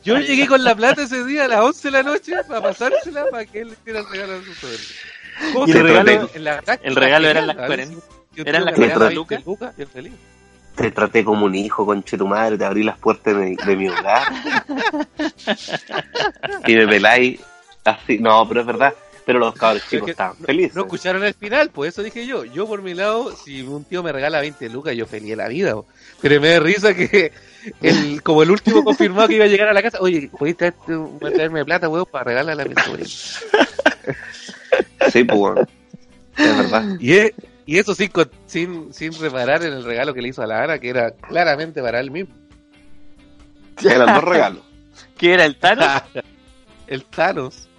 Yo llegué con la plata ese día a las 11 de la noche para pasársela para que él le hiciera el regalo a su sobrino. ¿Cómo Y se el regalo- En la el regalo eran las genial, 40 Yo eran las que regalar 40 20 lucas. lucas y él feliz. Te traté como un hijo, conche tu madre, te abrí las puertas de mi, de mi hogar. y me peláis así. No, pero es verdad. Pero los cabros chicos estaban felices. No escucharon el final, pues eso dije yo. Yo por mi lado, si un tío me regala 20 lucas, yo feliz de la vida. bo. Pero me da risa que el, como el último confirmado que iba a llegar a la casa, oye, ¿podéis traerte, traerme plata, weón, para regalarle a mi sobrino? Sí, pues bueno. Es verdad. Y, es- y eso sin, sin, sin reparar en el regalo que le hizo a la Ana, que era claramente para él mismo. Eran dos regalos. ¿Qué era el Thanos? el Thanos.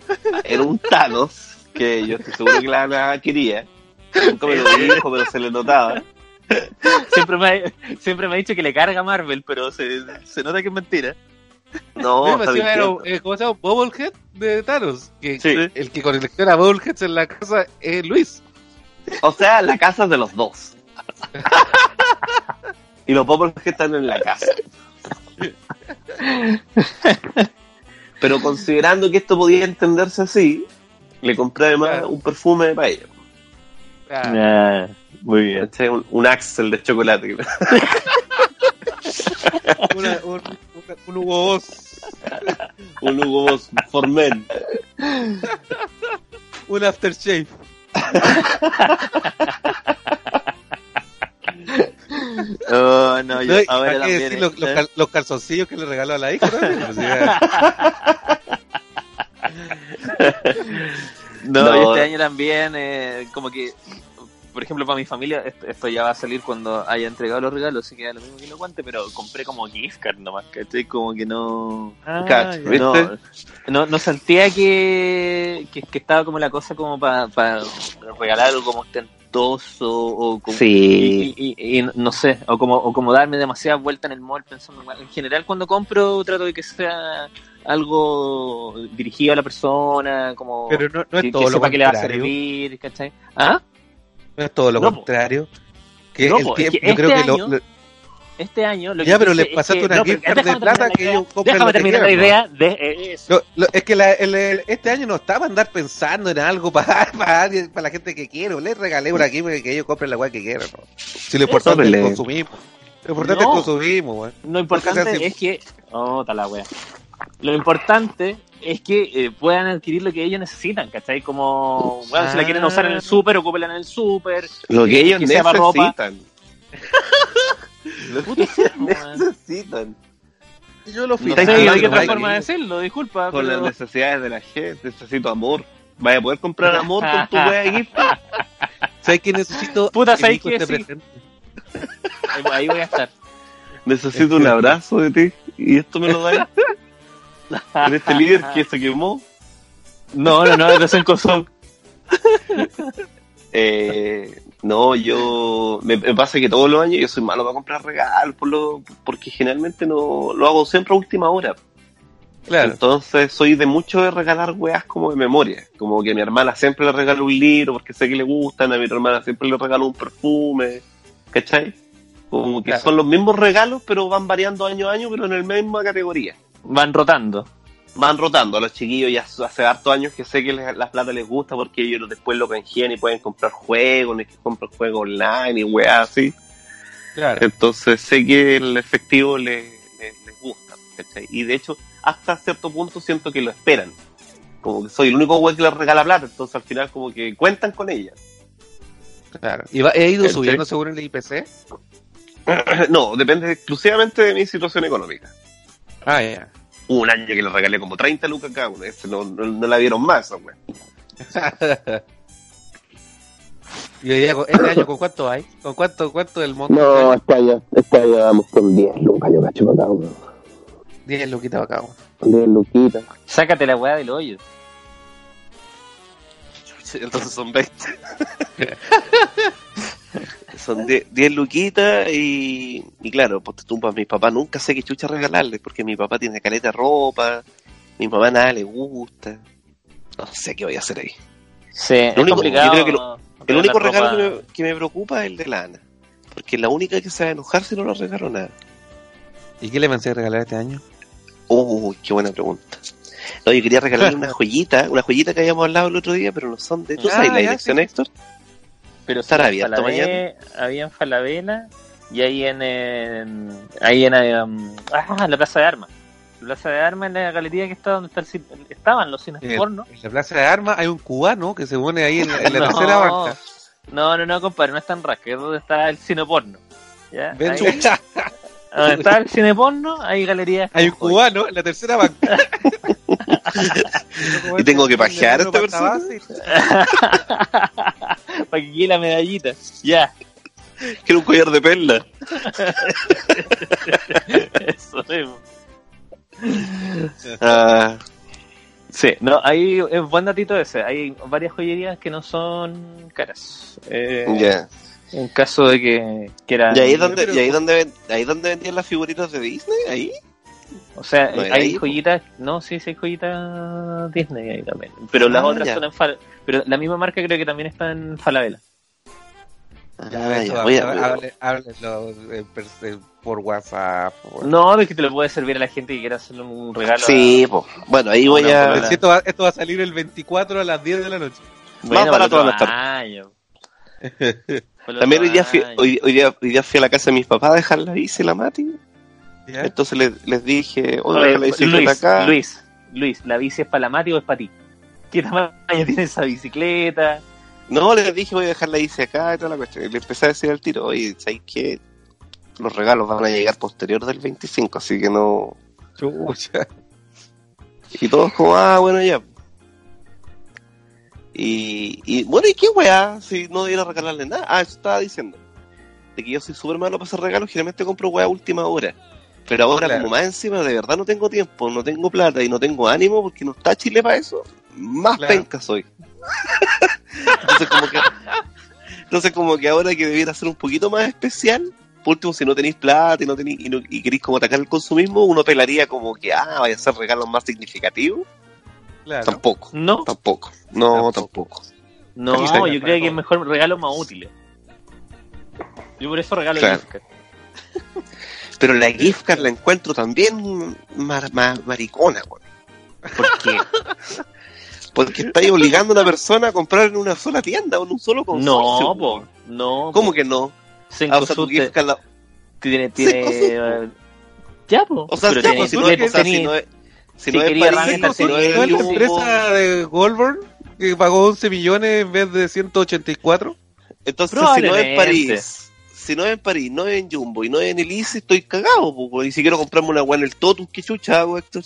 Era un Thanos, que yo estoy seguro que la Ana quería. Nunca me lo dijo, pero se le notaba. siempre, me ha, siempre me ha dicho que le carga Marvel, pero se, se nota que es mentira. No, me era, eh, ¿Cómo se llama? Bobblehead de Thanos. Que Sí. El que colecciona Bobbleheads en la casa es Luis. O sea, la casa es de los dos. y los popos que están en la casa. Pero considerando que esto podía entenderse así, le compré además Claro. un perfume para ella. Ah, Ah, muy bien. ¿cachai? Un, un Axel de chocolate. una- un, un, un Hugo Boss, un Hugo Boss for Men. un aftershave. Oh, no, yo No, ahora ¿para qué también. decir los, los ¿eh? cal- los calzoncillos que le regaló a la hija? Pues. No, No. yo este año también, eh, como que, por ejemplo, para mi familia, esto, esto ya va a salir cuando haya entregado los regalos, así que da lo mismo que lo cuente, pero compré como gift card nomás, ¿cachai? Como que no... Cacho, ¿viste? No, no, no sentía que, que, que estaba como la cosa como para regalar algo como ostentoso o como... Sí. Y, y- y no sé, o como, o como darme demasiada vuelta en el mall pensando en general cuando compro trato de que sea algo dirigido a la persona, como Pero no, no que, es todo que lo sepa que le va a servir, ¿cachai? ¿Ah? Es todo lo No, contrario. Que No, el po, es tiempo, que yo creo este que año- lo- este año lo que Ya, pero es pasaste una no, pero gift card de plata que ellos Déjame terminar la idea de eh, eso. Lo- lo- es que la- el- el- este año no estaba andar pensando en algo para, para, alguien- para la gente que quiero. Les regalé una para que ellos compren la weá que quieran. ¿no? Si lo importante es consumismo. Lo importante No. es el consumismo, weón. Lo importante es que. Oh, ta la. Lo importante es que eh, puedan adquirir lo que ellos necesitan, ¿cachai? Como, bueno, si la quieren usar en el súper, ocúpenla en el súper. Lo que ellos Que para ropa. necesitan. Lo que ellos necesitan. Yo lo No fui. sé, Está hay otra forma que- de decirlo, disculpa. Con pero- las necesidades de la gente, necesito amor. Vaya a poder comprar amor con tu wea de gift? ¿Sabes que necesito? Puta, que ¿sabes Sí. presente? Ahí, ahí voy a estar. Necesito un abrazo de ti. Y esto me lo da en este líder que se quemó. No, no, no, no es en Kosovo. Eh, no, yo. Me, me pasa que todos los años yo soy malo para comprar regalos, por lo, porque generalmente no lo hago siempre a última hora. Claro. Entonces soy de mucho de regalar weas como de memoria. Como que a mi hermana siempre le regalo un libro porque sé que le gustan, a mi hermana siempre le regalo un perfume. ¿Cachai? Como que Claro. son los mismos regalos, pero van variando año a año, pero en la misma categoría. Van rotando. Van rotando. A los chiquillos ya hace hartos años que sé que les, la plata les gusta porque ellos después lo canjean y pueden comprar juegos, ni que compran juegos online y weas así. Claro. Entonces sé que el efectivo le- le- les gusta. ¿cachai? Y de hecho, hasta cierto punto siento que lo esperan. Como que soy el único güey que les regala plata, entonces al final como que cuentan con ella. claro. ¿Y va- he ido subiendo según el IPC? no, depende exclusivamente de mi situación económica. Ah, ya. Hubo un año que le regalé como 30 lucas cada uno, ese no, no, no la vieron más, esa güey. y hoy día, con- este año, ¿con cuánto hay? ¿Con cuánto, cuánto del monto? No, este año, este año vamos con 10 lucas, yo cacho para acá, weón. 10 luquitas acá, weón. 10 luquitas. Sácate la weá del hoyo. Entonces son 20. son 10 10 luquitas y, y claro, pues tú mis papás nunca sé qué chucha regalarles porque mi papá tiene caleta de ropa, mi mamá nada le gusta. No sé qué voy a hacer ahí. Sí, es único- complicado. yo creo que lo- El único regalo que me, que me preocupa es el de la Ana. Porque es la única que se va a enojar si no le regalo nada. ¿Y qué le pensé a regalar este año? Uy, qué buena pregunta. No, yo quería regalarle una joyita, una joyita que habíamos hablado el otro día, pero no son de... ¿Tú Ah, sabes la ya, dirección, sí. Héctor? Pero ¿Estará sí, abierto Falabella, Había en Falabella y ahí en, en- ahí en um, ah, la Plaza de Armas. La Plaza de Armas en la galería que está donde está el cine- estaban los cines Eh, porno. En la plaza de armas hay un cubano que se pone ahí en la, en la No. tercera banca. No, no, no, compadre, no es tan rasca, es donde está el cine porno. ¿Ya? Ven, Ahí- chucha, donde está el cine porno, hay galerías. hay un cubano en la tercera banca. Y tengo que pajear a esta persona. Para que quede la medallita. Ya, Quiero un collar de perla. eso es. Ah, Sí, no, hay es buen datito ese. Hay varias joyerías que no son caras. Eh, ya. En caso de que quieran. ¿Y ahí donde, pero- y ahí donde, ahí donde vendían las figuritas de Disney? ¿Ahí? O sea, No, hay ahí, joyitas. No, sí, sí, hay joyitas Disney ahí también. Pero las Ah, otras ya. son en Fal. Pero la misma marca creo que también está en Falabella. Ya, Ah, eso, ya, voy a- hable- hable- háblenlo, eh, per- eh, por WhatsApp. por- No, es que te lo puede servir a la gente que quiera hacerle un regalo. Sí, pues. Bueno, ahí voy a... esto, va, esto va a salir el 24 a las 10 de la noche. Bueno, Más para estar. año. Para También hoy día, fui, hoy, hoy día, hoy día fui a la casa de mis papás a dejar la bici la mati. ¿Ya? Entonces les, les dije, oye, la bicicleta Luis, acá. Luis, Luis, ¿la bici es para la Mati o es para ti? ¿Qué tamaño tiene esa bicicleta? No, les dije, voy a dejar la bici acá y toda la cuestión. Y le empecé a decir al tiro, oye, ¿sabes qué? Los regalos van a llegar posterior del 25, así que no... Chucha. Y todos como, ah, bueno, ya. Y, y bueno, ¿y qué weá? Si no debiera regalarle nada. Ah, eso estaba diciendo. De que yo soy súper malo para hacer regalos, generalmente compro weá a última hora. Pero ahora, Claro. como más encima, de verdad no tengo tiempo, no tengo plata y no tengo ánimo porque no está Chile para eso. Más Claro. penca soy. entonces, como que, entonces, como que ahora que debiera ser un poquito más especial, por último, si no tenéis plata y no tenéis, y, no- y queréis como atacar el consumismo, uno pelaría como que, ah, vaya a ser regalos más significativos. Claro. Tampoco, No, tampoco. No, Tampoco. tampoco. no, yo creo que es mejor regalos más útiles. Yo por eso regalo Claro. gift card. Pero la gift card la encuentro también mar- ma- maricona, weón. ¿Por qué? Porque estáis obligando a una persona a comprar en una sola tienda o en un solo consorcio. No, po. No. ¿Cómo po. que no? Ah, o sea, tu gift card la- tiene, tiene, eh, ya, po. O sea, Pero sí, tiene- pues, si no es, o sea, si no es, si si no es París, si no es ¿No es la empresa de Goldberg que pagó 11 millones en vez de 184? Entonces, si no es. París, si no es en París, no es en Jumbo y no es en el Easy, estoy cagado, po. Y si quiero comprarme una weá en el Totum, ¿qué chucha hago, Héctor?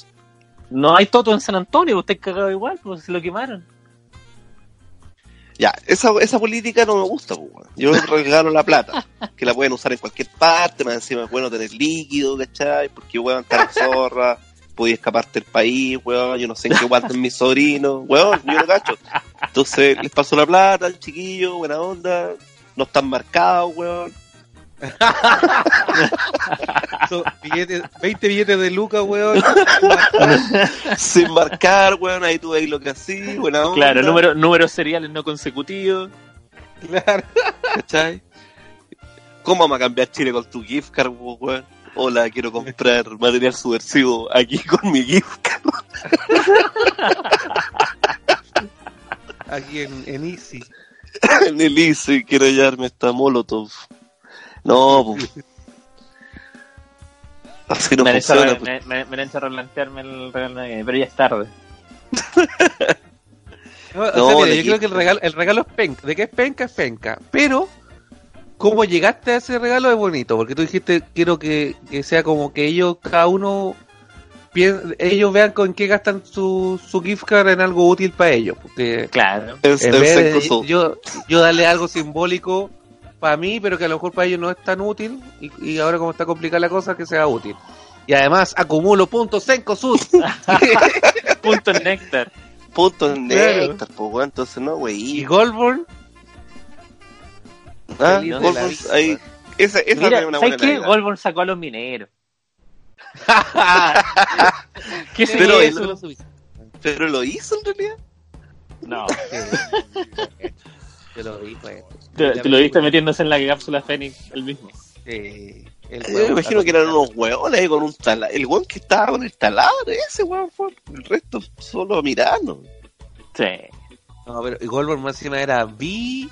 No hay Toto en San Antonio, usted cagado igual, pues se lo quemaron. Ya, esa, esa política no me gusta, po. Yo regalo la plata, que la pueden usar en cualquier parte, más encima es bueno tener líquido, ¿cachai? Porque, weón, cara zorra, podía escaparte del país, weón, yo no sé en qué guanten mis sobrinos, weón, yo no cacho. Entonces, les paso la plata al chiquillo, buena onda, no están marcados, weón. Son billetes, 20 billetes de lucas, weón. sin marcar, weón, ahí tú veis lo que así, buena onda. Claro, número, números seriales no consecutivos. Claro. ¿Cachai? ¿Cómo vamos a cambiar Chile con tu gift card, weón? Hola, quiero comprar material subversivo aquí con mi gift card. Aquí en, en Easy. en el Easy, quiero llevarme esta Molotov. No, pues. Así no me, han hecho, funciona. re- pues. me, me- me han hecho replantearme el regalo navideño, pero ya es tarde. No, o sea, mira, de yo creo que el regalo, el regalo es penca. ¿De qué es penca? Es penca. Pero, cómo llegaste a ese regalo es bonito. Porque tú dijiste, quiero que, que sea como que ellos, cada uno, ellos vean con qué gastan su, su gift card en algo útil para ellos. Porque Claro. Es- en es vez de Cencosud. yo, yo darle algo simbólico para mí, pero que a lo mejor para ellos no es tan útil. Y, y ahora como está complicada la cosa, que sea útil. Y además acumulo puntos en COSUD. Punto en néctar. Punto en Claro. néctar, pues, weón. Entonces, no, y güey. Goldborn, Ah, vida, ahí. Esa, esa Mira, es una ¿sabes buena qué? Goldborn sacó a los mineros. ¿Qué Pero eso? Pero lo hizo en realidad. No, Te lo vi, pues. te, te lo viste metiéndose en la cápsula Fénix el mismo. Sí, el Yo me imagino que eran unos hueones ahí con un taladro. El hueón que estaba con el taladro, ese hueón fue. El resto solo mirando. Sí. No, pero Goldberg más encima era vi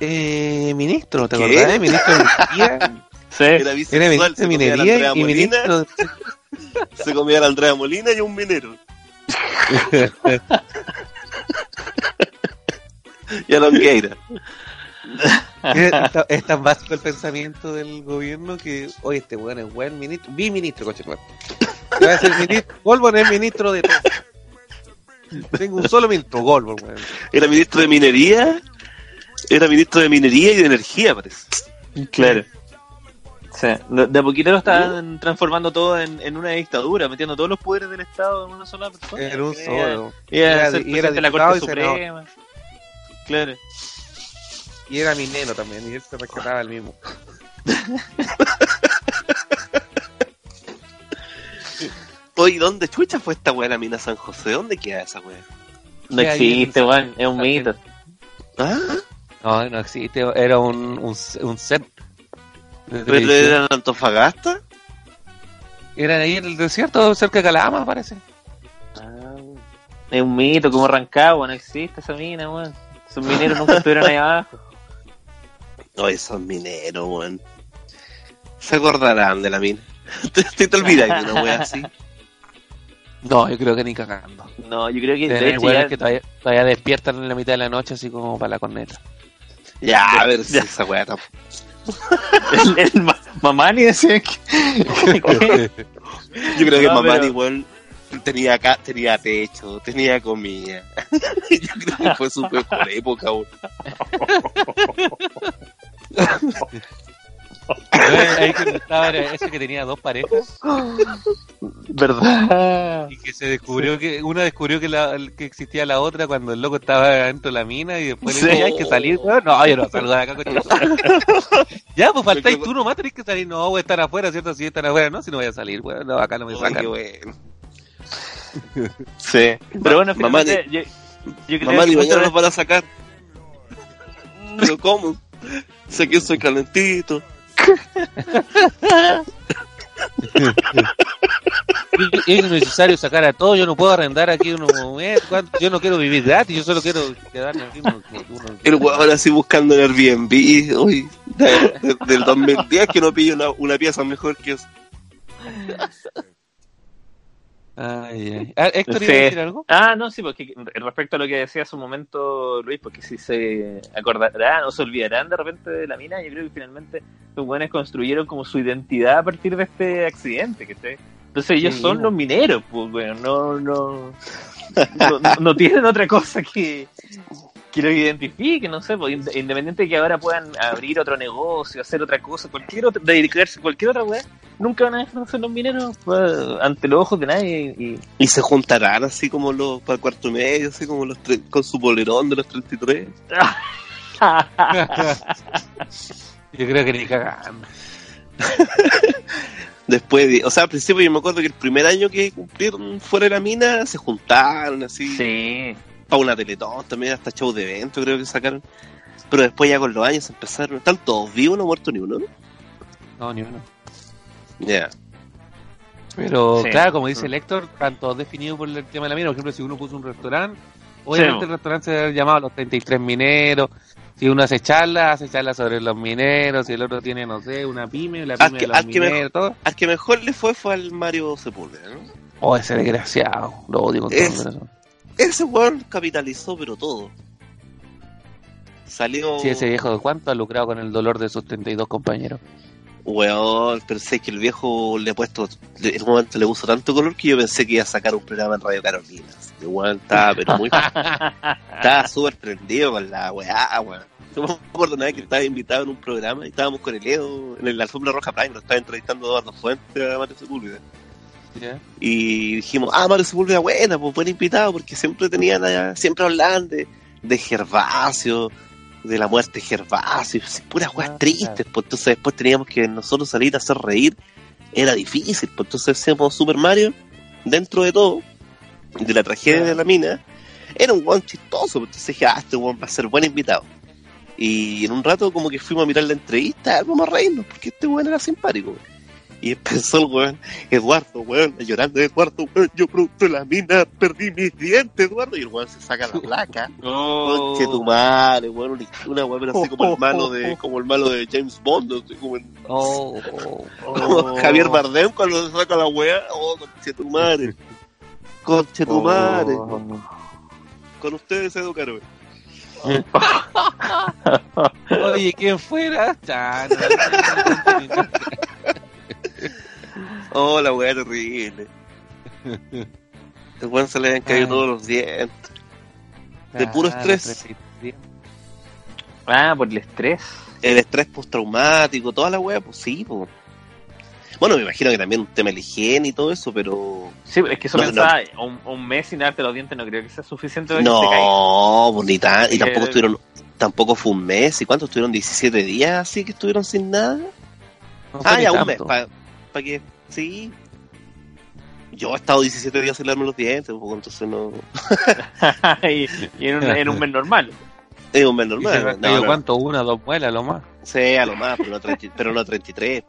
eh, ministro, ¿te ¿Qué? acordás? Ministro de Minería. Sí. Era Era bisexual, ministro de se comía a la Minería Andrea y Molina, ministro se comía a la Andrea Molina y un minero. Y Longueira. es, ta- es tan básico el pensamiento del gobierno que, oye, este weón es buen ministro, vi ministro, coche Va a ser ministro, es ministro de todo. Tengo un solo ministro, weón. Era ministro de minería. Era ministro de minería y de energía, parece. Claro. Sí. De a poquito lo estaban transformando todo en, en una dictadura, metiendo todos los poderes del Estado en una sola persona. En un Y solo. A Era- y era presidente de la Corte y. Suprema. Claro. Y era minero también, y él se rescataba el mismo. Oye, ¿dónde chucha fue esta weá la mina San José? ¿Dónde queda esa weá? No existe, weón. Es un mito. Ah, No, no existe, era un, un, un set. pero era en Antofagasta. Era ahí en el desierto, cerca de Calama, parece. Ah, es un mito, como Rancagua, no existe esa mina, weón. Esos mineros nunca estuvieron ahí abajo. No, esos mineros, weón. Se acordarán de la mina. te, te, te olvidas de una weá así. No, yo creo que ni cagando. No, yo creo que weones ya- que todavía, todavía despiertan en la mitad de la noche, así como para la corneta. Ya, a ver si esa weá tampoco. el, el ma- Mamani decía que, Yo creo que No, mamá pero- igual tenía acá, tenía techo, tenía comida. Yo creo que fue su mejor época. Ahí que estaba era ese que tenía dos parejas ¿Verdad? y que se descubrió que una descubrió que, la, que existía la otra cuando el loco estaba dentro de la mina y después Sí. le dijo, "Ya hay que salir, weón. No, yo no salgo de acá, coño. Ya, pues faltáis tú nomás, tenés que salir. No, voy a estar afuera, ¿cierto? Si están afuera, no, si no voy a salir, weón. No, acá no me sacan. qué bueno. Sí. Pero bueno, Mamá, yo, yo creo Mamá, que ni mañana nos van a sacar. Pero ¿cómo? Sé que soy calentito. Es necesario sacar a todo, yo no puedo arrendar aquí unos momentos, ¿cuánto? yo no quiero vivir gratis, yo solo quiero quedarme aquí unos, unos- El weón así buscando en Airbnb, uy, de- de- del 2010 que no pillo una, una pieza mejor que eso. Ay, ay. Ah, Héctor, Sí. ¿iba a decir algo? Ah, no, sí, porque respecto a lo que decía hace un momento Luis, porque si se acordarán o se olvidarán de repente de la mina, yo creo que finalmente los buenos construyeron como su identidad a partir de este accidente, que Entonces ellos Sí, son los mineros, pues, bueno, no, no, no, no- no tienen otra cosa que, que lo identifique, no sé, pues, inde- independiente de que ahora puedan abrir otro negocio, hacer otra cosa, cualquier otra, dedicarse a cualquier otra weá, nunca van a dejar de ser los mineros pues, ante los ojos de nadie y, Y se juntarán así como los para el cuarto medio, así como los tre- con su polerón de los 33. Yo creo que ni cagando. Después, de- o sea, al principio yo me acuerdo que el primer año que cumplieron fuera de la mina, se juntaron así. Sí. Para una teletón también, hasta show de evento creo que sacaron. Pero después ya con los años empezaron. ¿Están todos vivos? ¿No ha muerto ni uno? ¿no? No, ni uno. Ya. Pero Sí. claro, como dice el Héctor, tanto definido por el tema de la mina. Por ejemplo, si uno puso un restaurante, obviamente Sí. el restaurante se debe haber llamado Los 33 Mineros. Si uno hace charlas, hace charlas sobre los mineros. Si el otro tiene, no sé, una pyme, la Al pyme que- de los al que mineros, mejor- todo. Al que mejor le fue fue al Mario Sepúlveda, ¿no? Oh, ese desgraciado. Lo odio con todo Es- mi corazón. Ese weón capitalizó, pero todo. Salió. Sí, ese viejo de cuánto ha lucrado con el dolor de sus 32 compañeros. Weón, pensé que el viejo le ha puesto. En un momento le puso tanto color que yo pensé que iba a sacar un programa en Radio Carolina. Que, weón, estaba, pero muy. estaba súper prendido con la weá, weón. No me acuerdo nada que estaba invitado en un programa y estábamos con el Edo en la alfombra roja Prime, lo estaba entrevistando Eduardo Fuentes a Mario Sepúlveda. Y dijimos, ah, Mario Sepúlveda, buena, pues buen invitado, porque siempre tenían allá, siempre hablaban de, de Gervasio, de la muerte de Gervasio, puras Ah, weas tristes, pues entonces después teníamos que nosotros salir a hacer reír, era difícil, pues entonces hacíamos Super Mario, dentro de todo, de la tragedia de la mina, era un weón chistoso, pues entonces dije, ah, este weón va a ser buen invitado. Y en un rato como que fuimos a mirar la entrevista, "Ah, vamos a reírnos, porque este weón era simpático. weón. Y empezó el weón, Eduardo, weón, llorando, Eduardo, weón, yo producto de la mina, perdí mis dientes, Eduardo, y el weón se saca la placa. Oh. Conche tu madre, weón, una, weón, pero así como el malo de, como el malo de James Bond, así como, Oh, oh, como Oh. Javier Bardem cuando se saca la weá, oh, conche tu madre. Conche tu madre. Con ustedes Edu Caro. Oye, ¿quién fuera? Oh, la weá terrible. El weón se le habían caído Ay. todos los dientes. De puro estrés. Ah, por el estrés. El estrés postraumático, toda la weá, pues sí, pues. Bueno, me imagino que también un tema de la higiene y todo eso, pero. Sí, es que eso No, pensaba, un, un mes sin darte los dientes no creo que sea suficiente para que te. No, pues ni tan. Y Eh, tampoco estuvieron. Tampoco fue un mes. ¿Y cuánto estuvieron? ¿17 días así que estuvieron sin nada? ah, ya, un mes. Para que. Sí. Yo he estado 17 días sin lavarme los dientes, pues, entonces no. y, y en, un, en un mes normal. Es un mes ¿Y se me normal. No, no. cuánto? Una, dos muelas, lo más. Sí, a lo más, pero no, 30 pero no 33.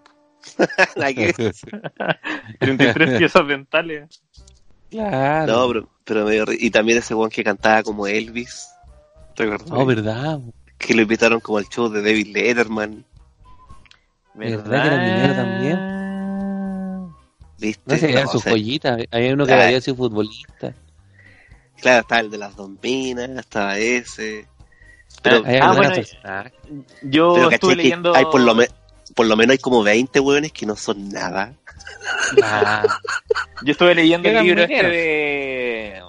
Nada que ver. 33 piezas dentales. Claro. No, pero, pero medio ri- Y también ese weón que cantaba como Elvis. ¿Te acuerdas? Oh, verdad. Que lo invitaron como al show de David Letterman. ¿Verdad que era minero también? ¿Viste? No se No, sus o sea, joyitas. Había uno que había sido futbolista. Claro, estaba el de las dombinas, estaba ese. Pero, Ah, algunos bueno. Yo pero estuve ¿cachai que leyendo. hay por lo, me- por lo menos hay como 20 weones que no son nada. Ah, Yo estuve leyendo el libro este de,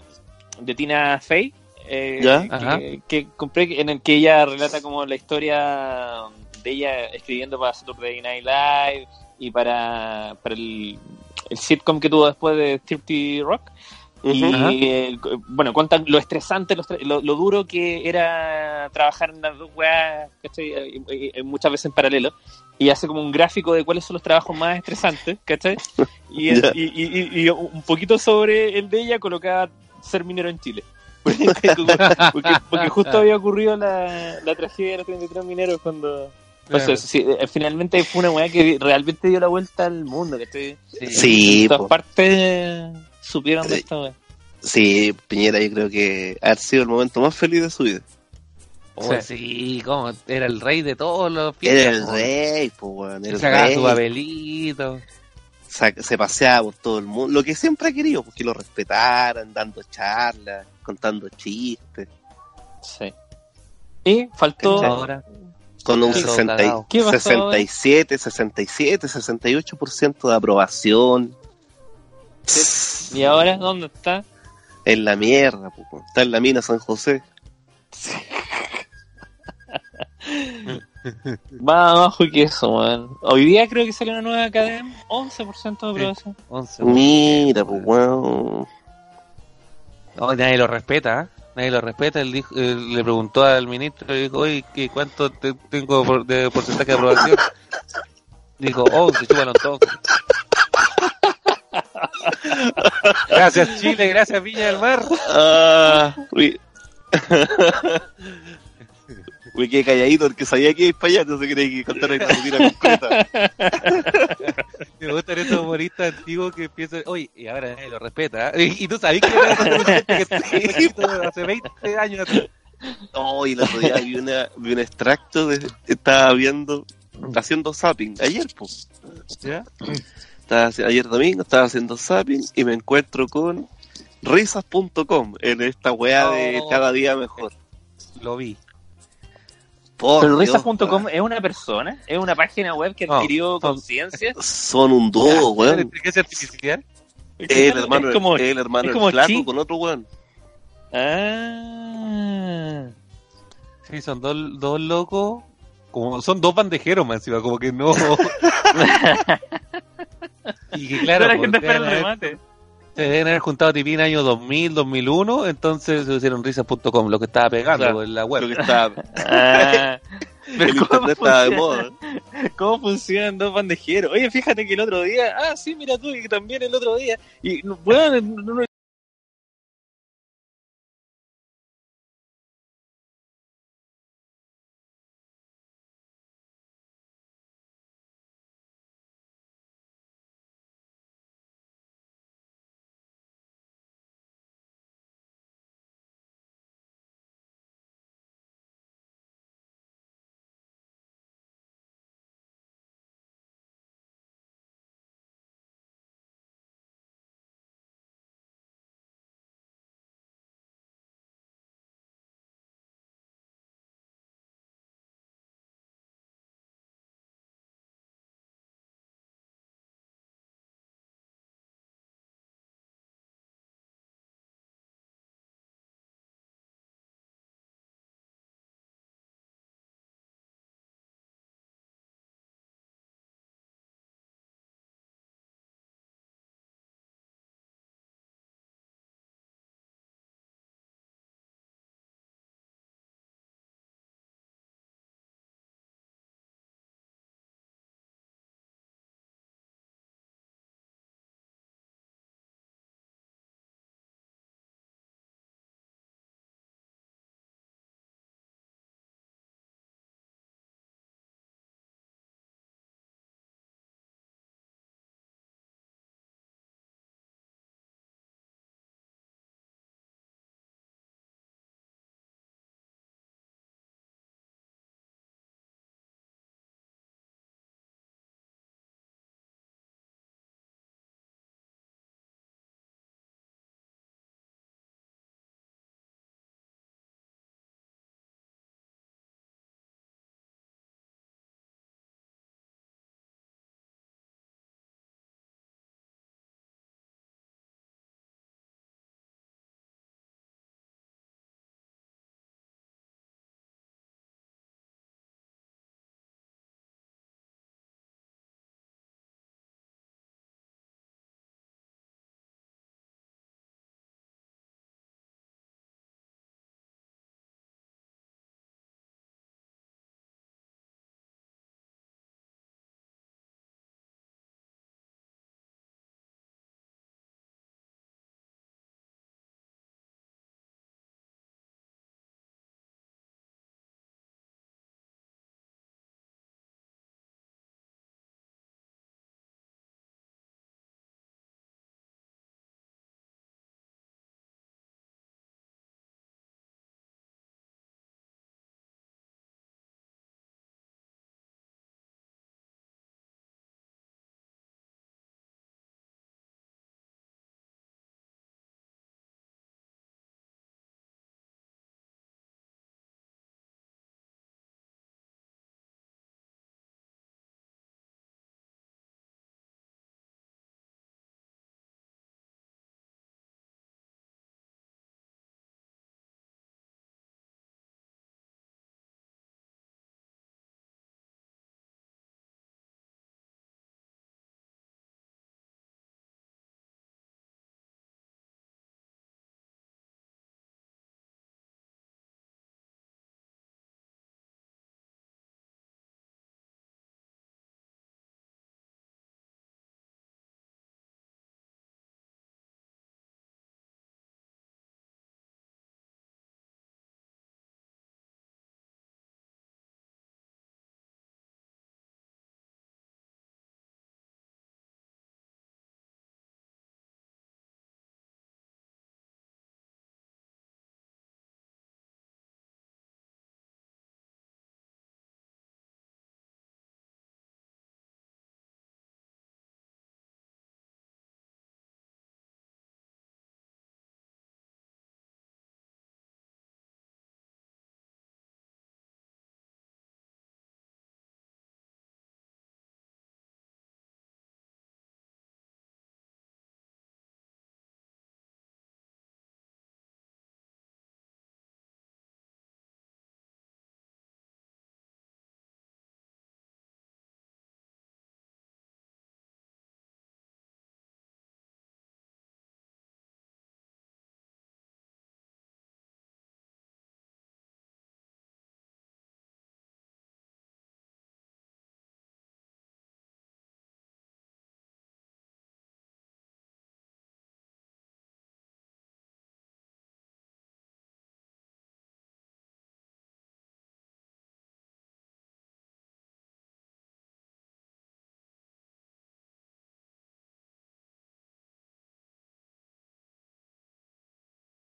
de Tina Fey, eh, ¿Ya? Ajá. que, que compré, en el que ella relata como la historia de ella escribiendo para Saturday Night Live y para, para el, el sitcom que tuvo después de 30 Rock. Y Ujú. eh, bueno, cuentan lo estresante, lo, lo, duro que era trabajar en las dos weas, ¿cachai? Eh, eh, eh, muchas veces en paralelo. Y hace como un gráfico de cuáles son los trabajos más estresantes, ¿cachai? Y, el- Ya. y, y- y- y un poquito sobre el de ella colocaba ser minero en Chile. porque, porque- porque justo había ocurrido la, la tragedia de los 33 mineros cuando, Pues Claro. eso, sí, eh, finalmente fue una weá que realmente dio la vuelta al mundo, que Sí, en todas po. partes supieron de esta weá. Sí, Piñera yo creo que ha sido el momento más feliz de su vida. Oh, sí, como era el rey de todos los Era el rey, pues, weón. El sacaba rey. su papelito. Se paseaba por todo el mundo. Lo que siempre ha querido, pues que lo respetaran, dando charlas, contando chistes. Sí. Y faltó. Con un Todo 60 y- cagado. ¿Qué pasó 67, 67, 68% de aprobación. ¿Y ahora dónde está? En la mierda, weón. está en la mina San José. Va abajo que eso, weón. Hoy día creo que salió una nueva academia. 11% de aprobación. 11. Mira, pues, weón. No, nadie lo respeta, ¿ah? Nadie lo respeta. Él dijo- él le preguntó al ministro, le dijo, oye, ¿qué- ¿cuánto te- tengo por- de porcentaje de aprobación? Dijo, oh, se chupan todos. gracias Chile, gracias Viña del Mar. Uy. Me quedé calladito porque sabía que iba para allá, no se creía que contar una rutina completa. Me gustan esos humoristas antiguos que piensan, oye, y ahora nadie lo respeta. ¿ah? Y, y tú sabes que era que hace 20 años atrás. Oh, y el otro día vi, una, vi un extracto de. Estaba viendo. Haciendo zapping. Ayer, pues. ¿Ya? Estaba, ayer domingo estaba haciendo zapping y me encuentro con risas.com en esta weá de Oh. cada día mejor. Lo vi. Por Pero Dios, risas.com es una persona, es una página web que adquirió son- conciencia. Son un dúo, ¿La weón. inteligencia artificial? El hermano, es como, el hermano es el como flaco con otro weón. Ah. Sí, son dos, dos locos. Como, son dos bandejeros más encima, como que no. y que claro, la gente espera el remate. Se deben haber juntado tipín año 2000, 2001, entonces se hicieron risas.com, lo que estaba pegando Claro, en la Lo web. que estaba, Ah. Pero el ¿cómo estaba de moda. ¿Cómo funcionan dos bandejeros? Oye, fíjate que el otro día, ah, sí, mira tú, y que también el otro día. Y, bueno, no, no-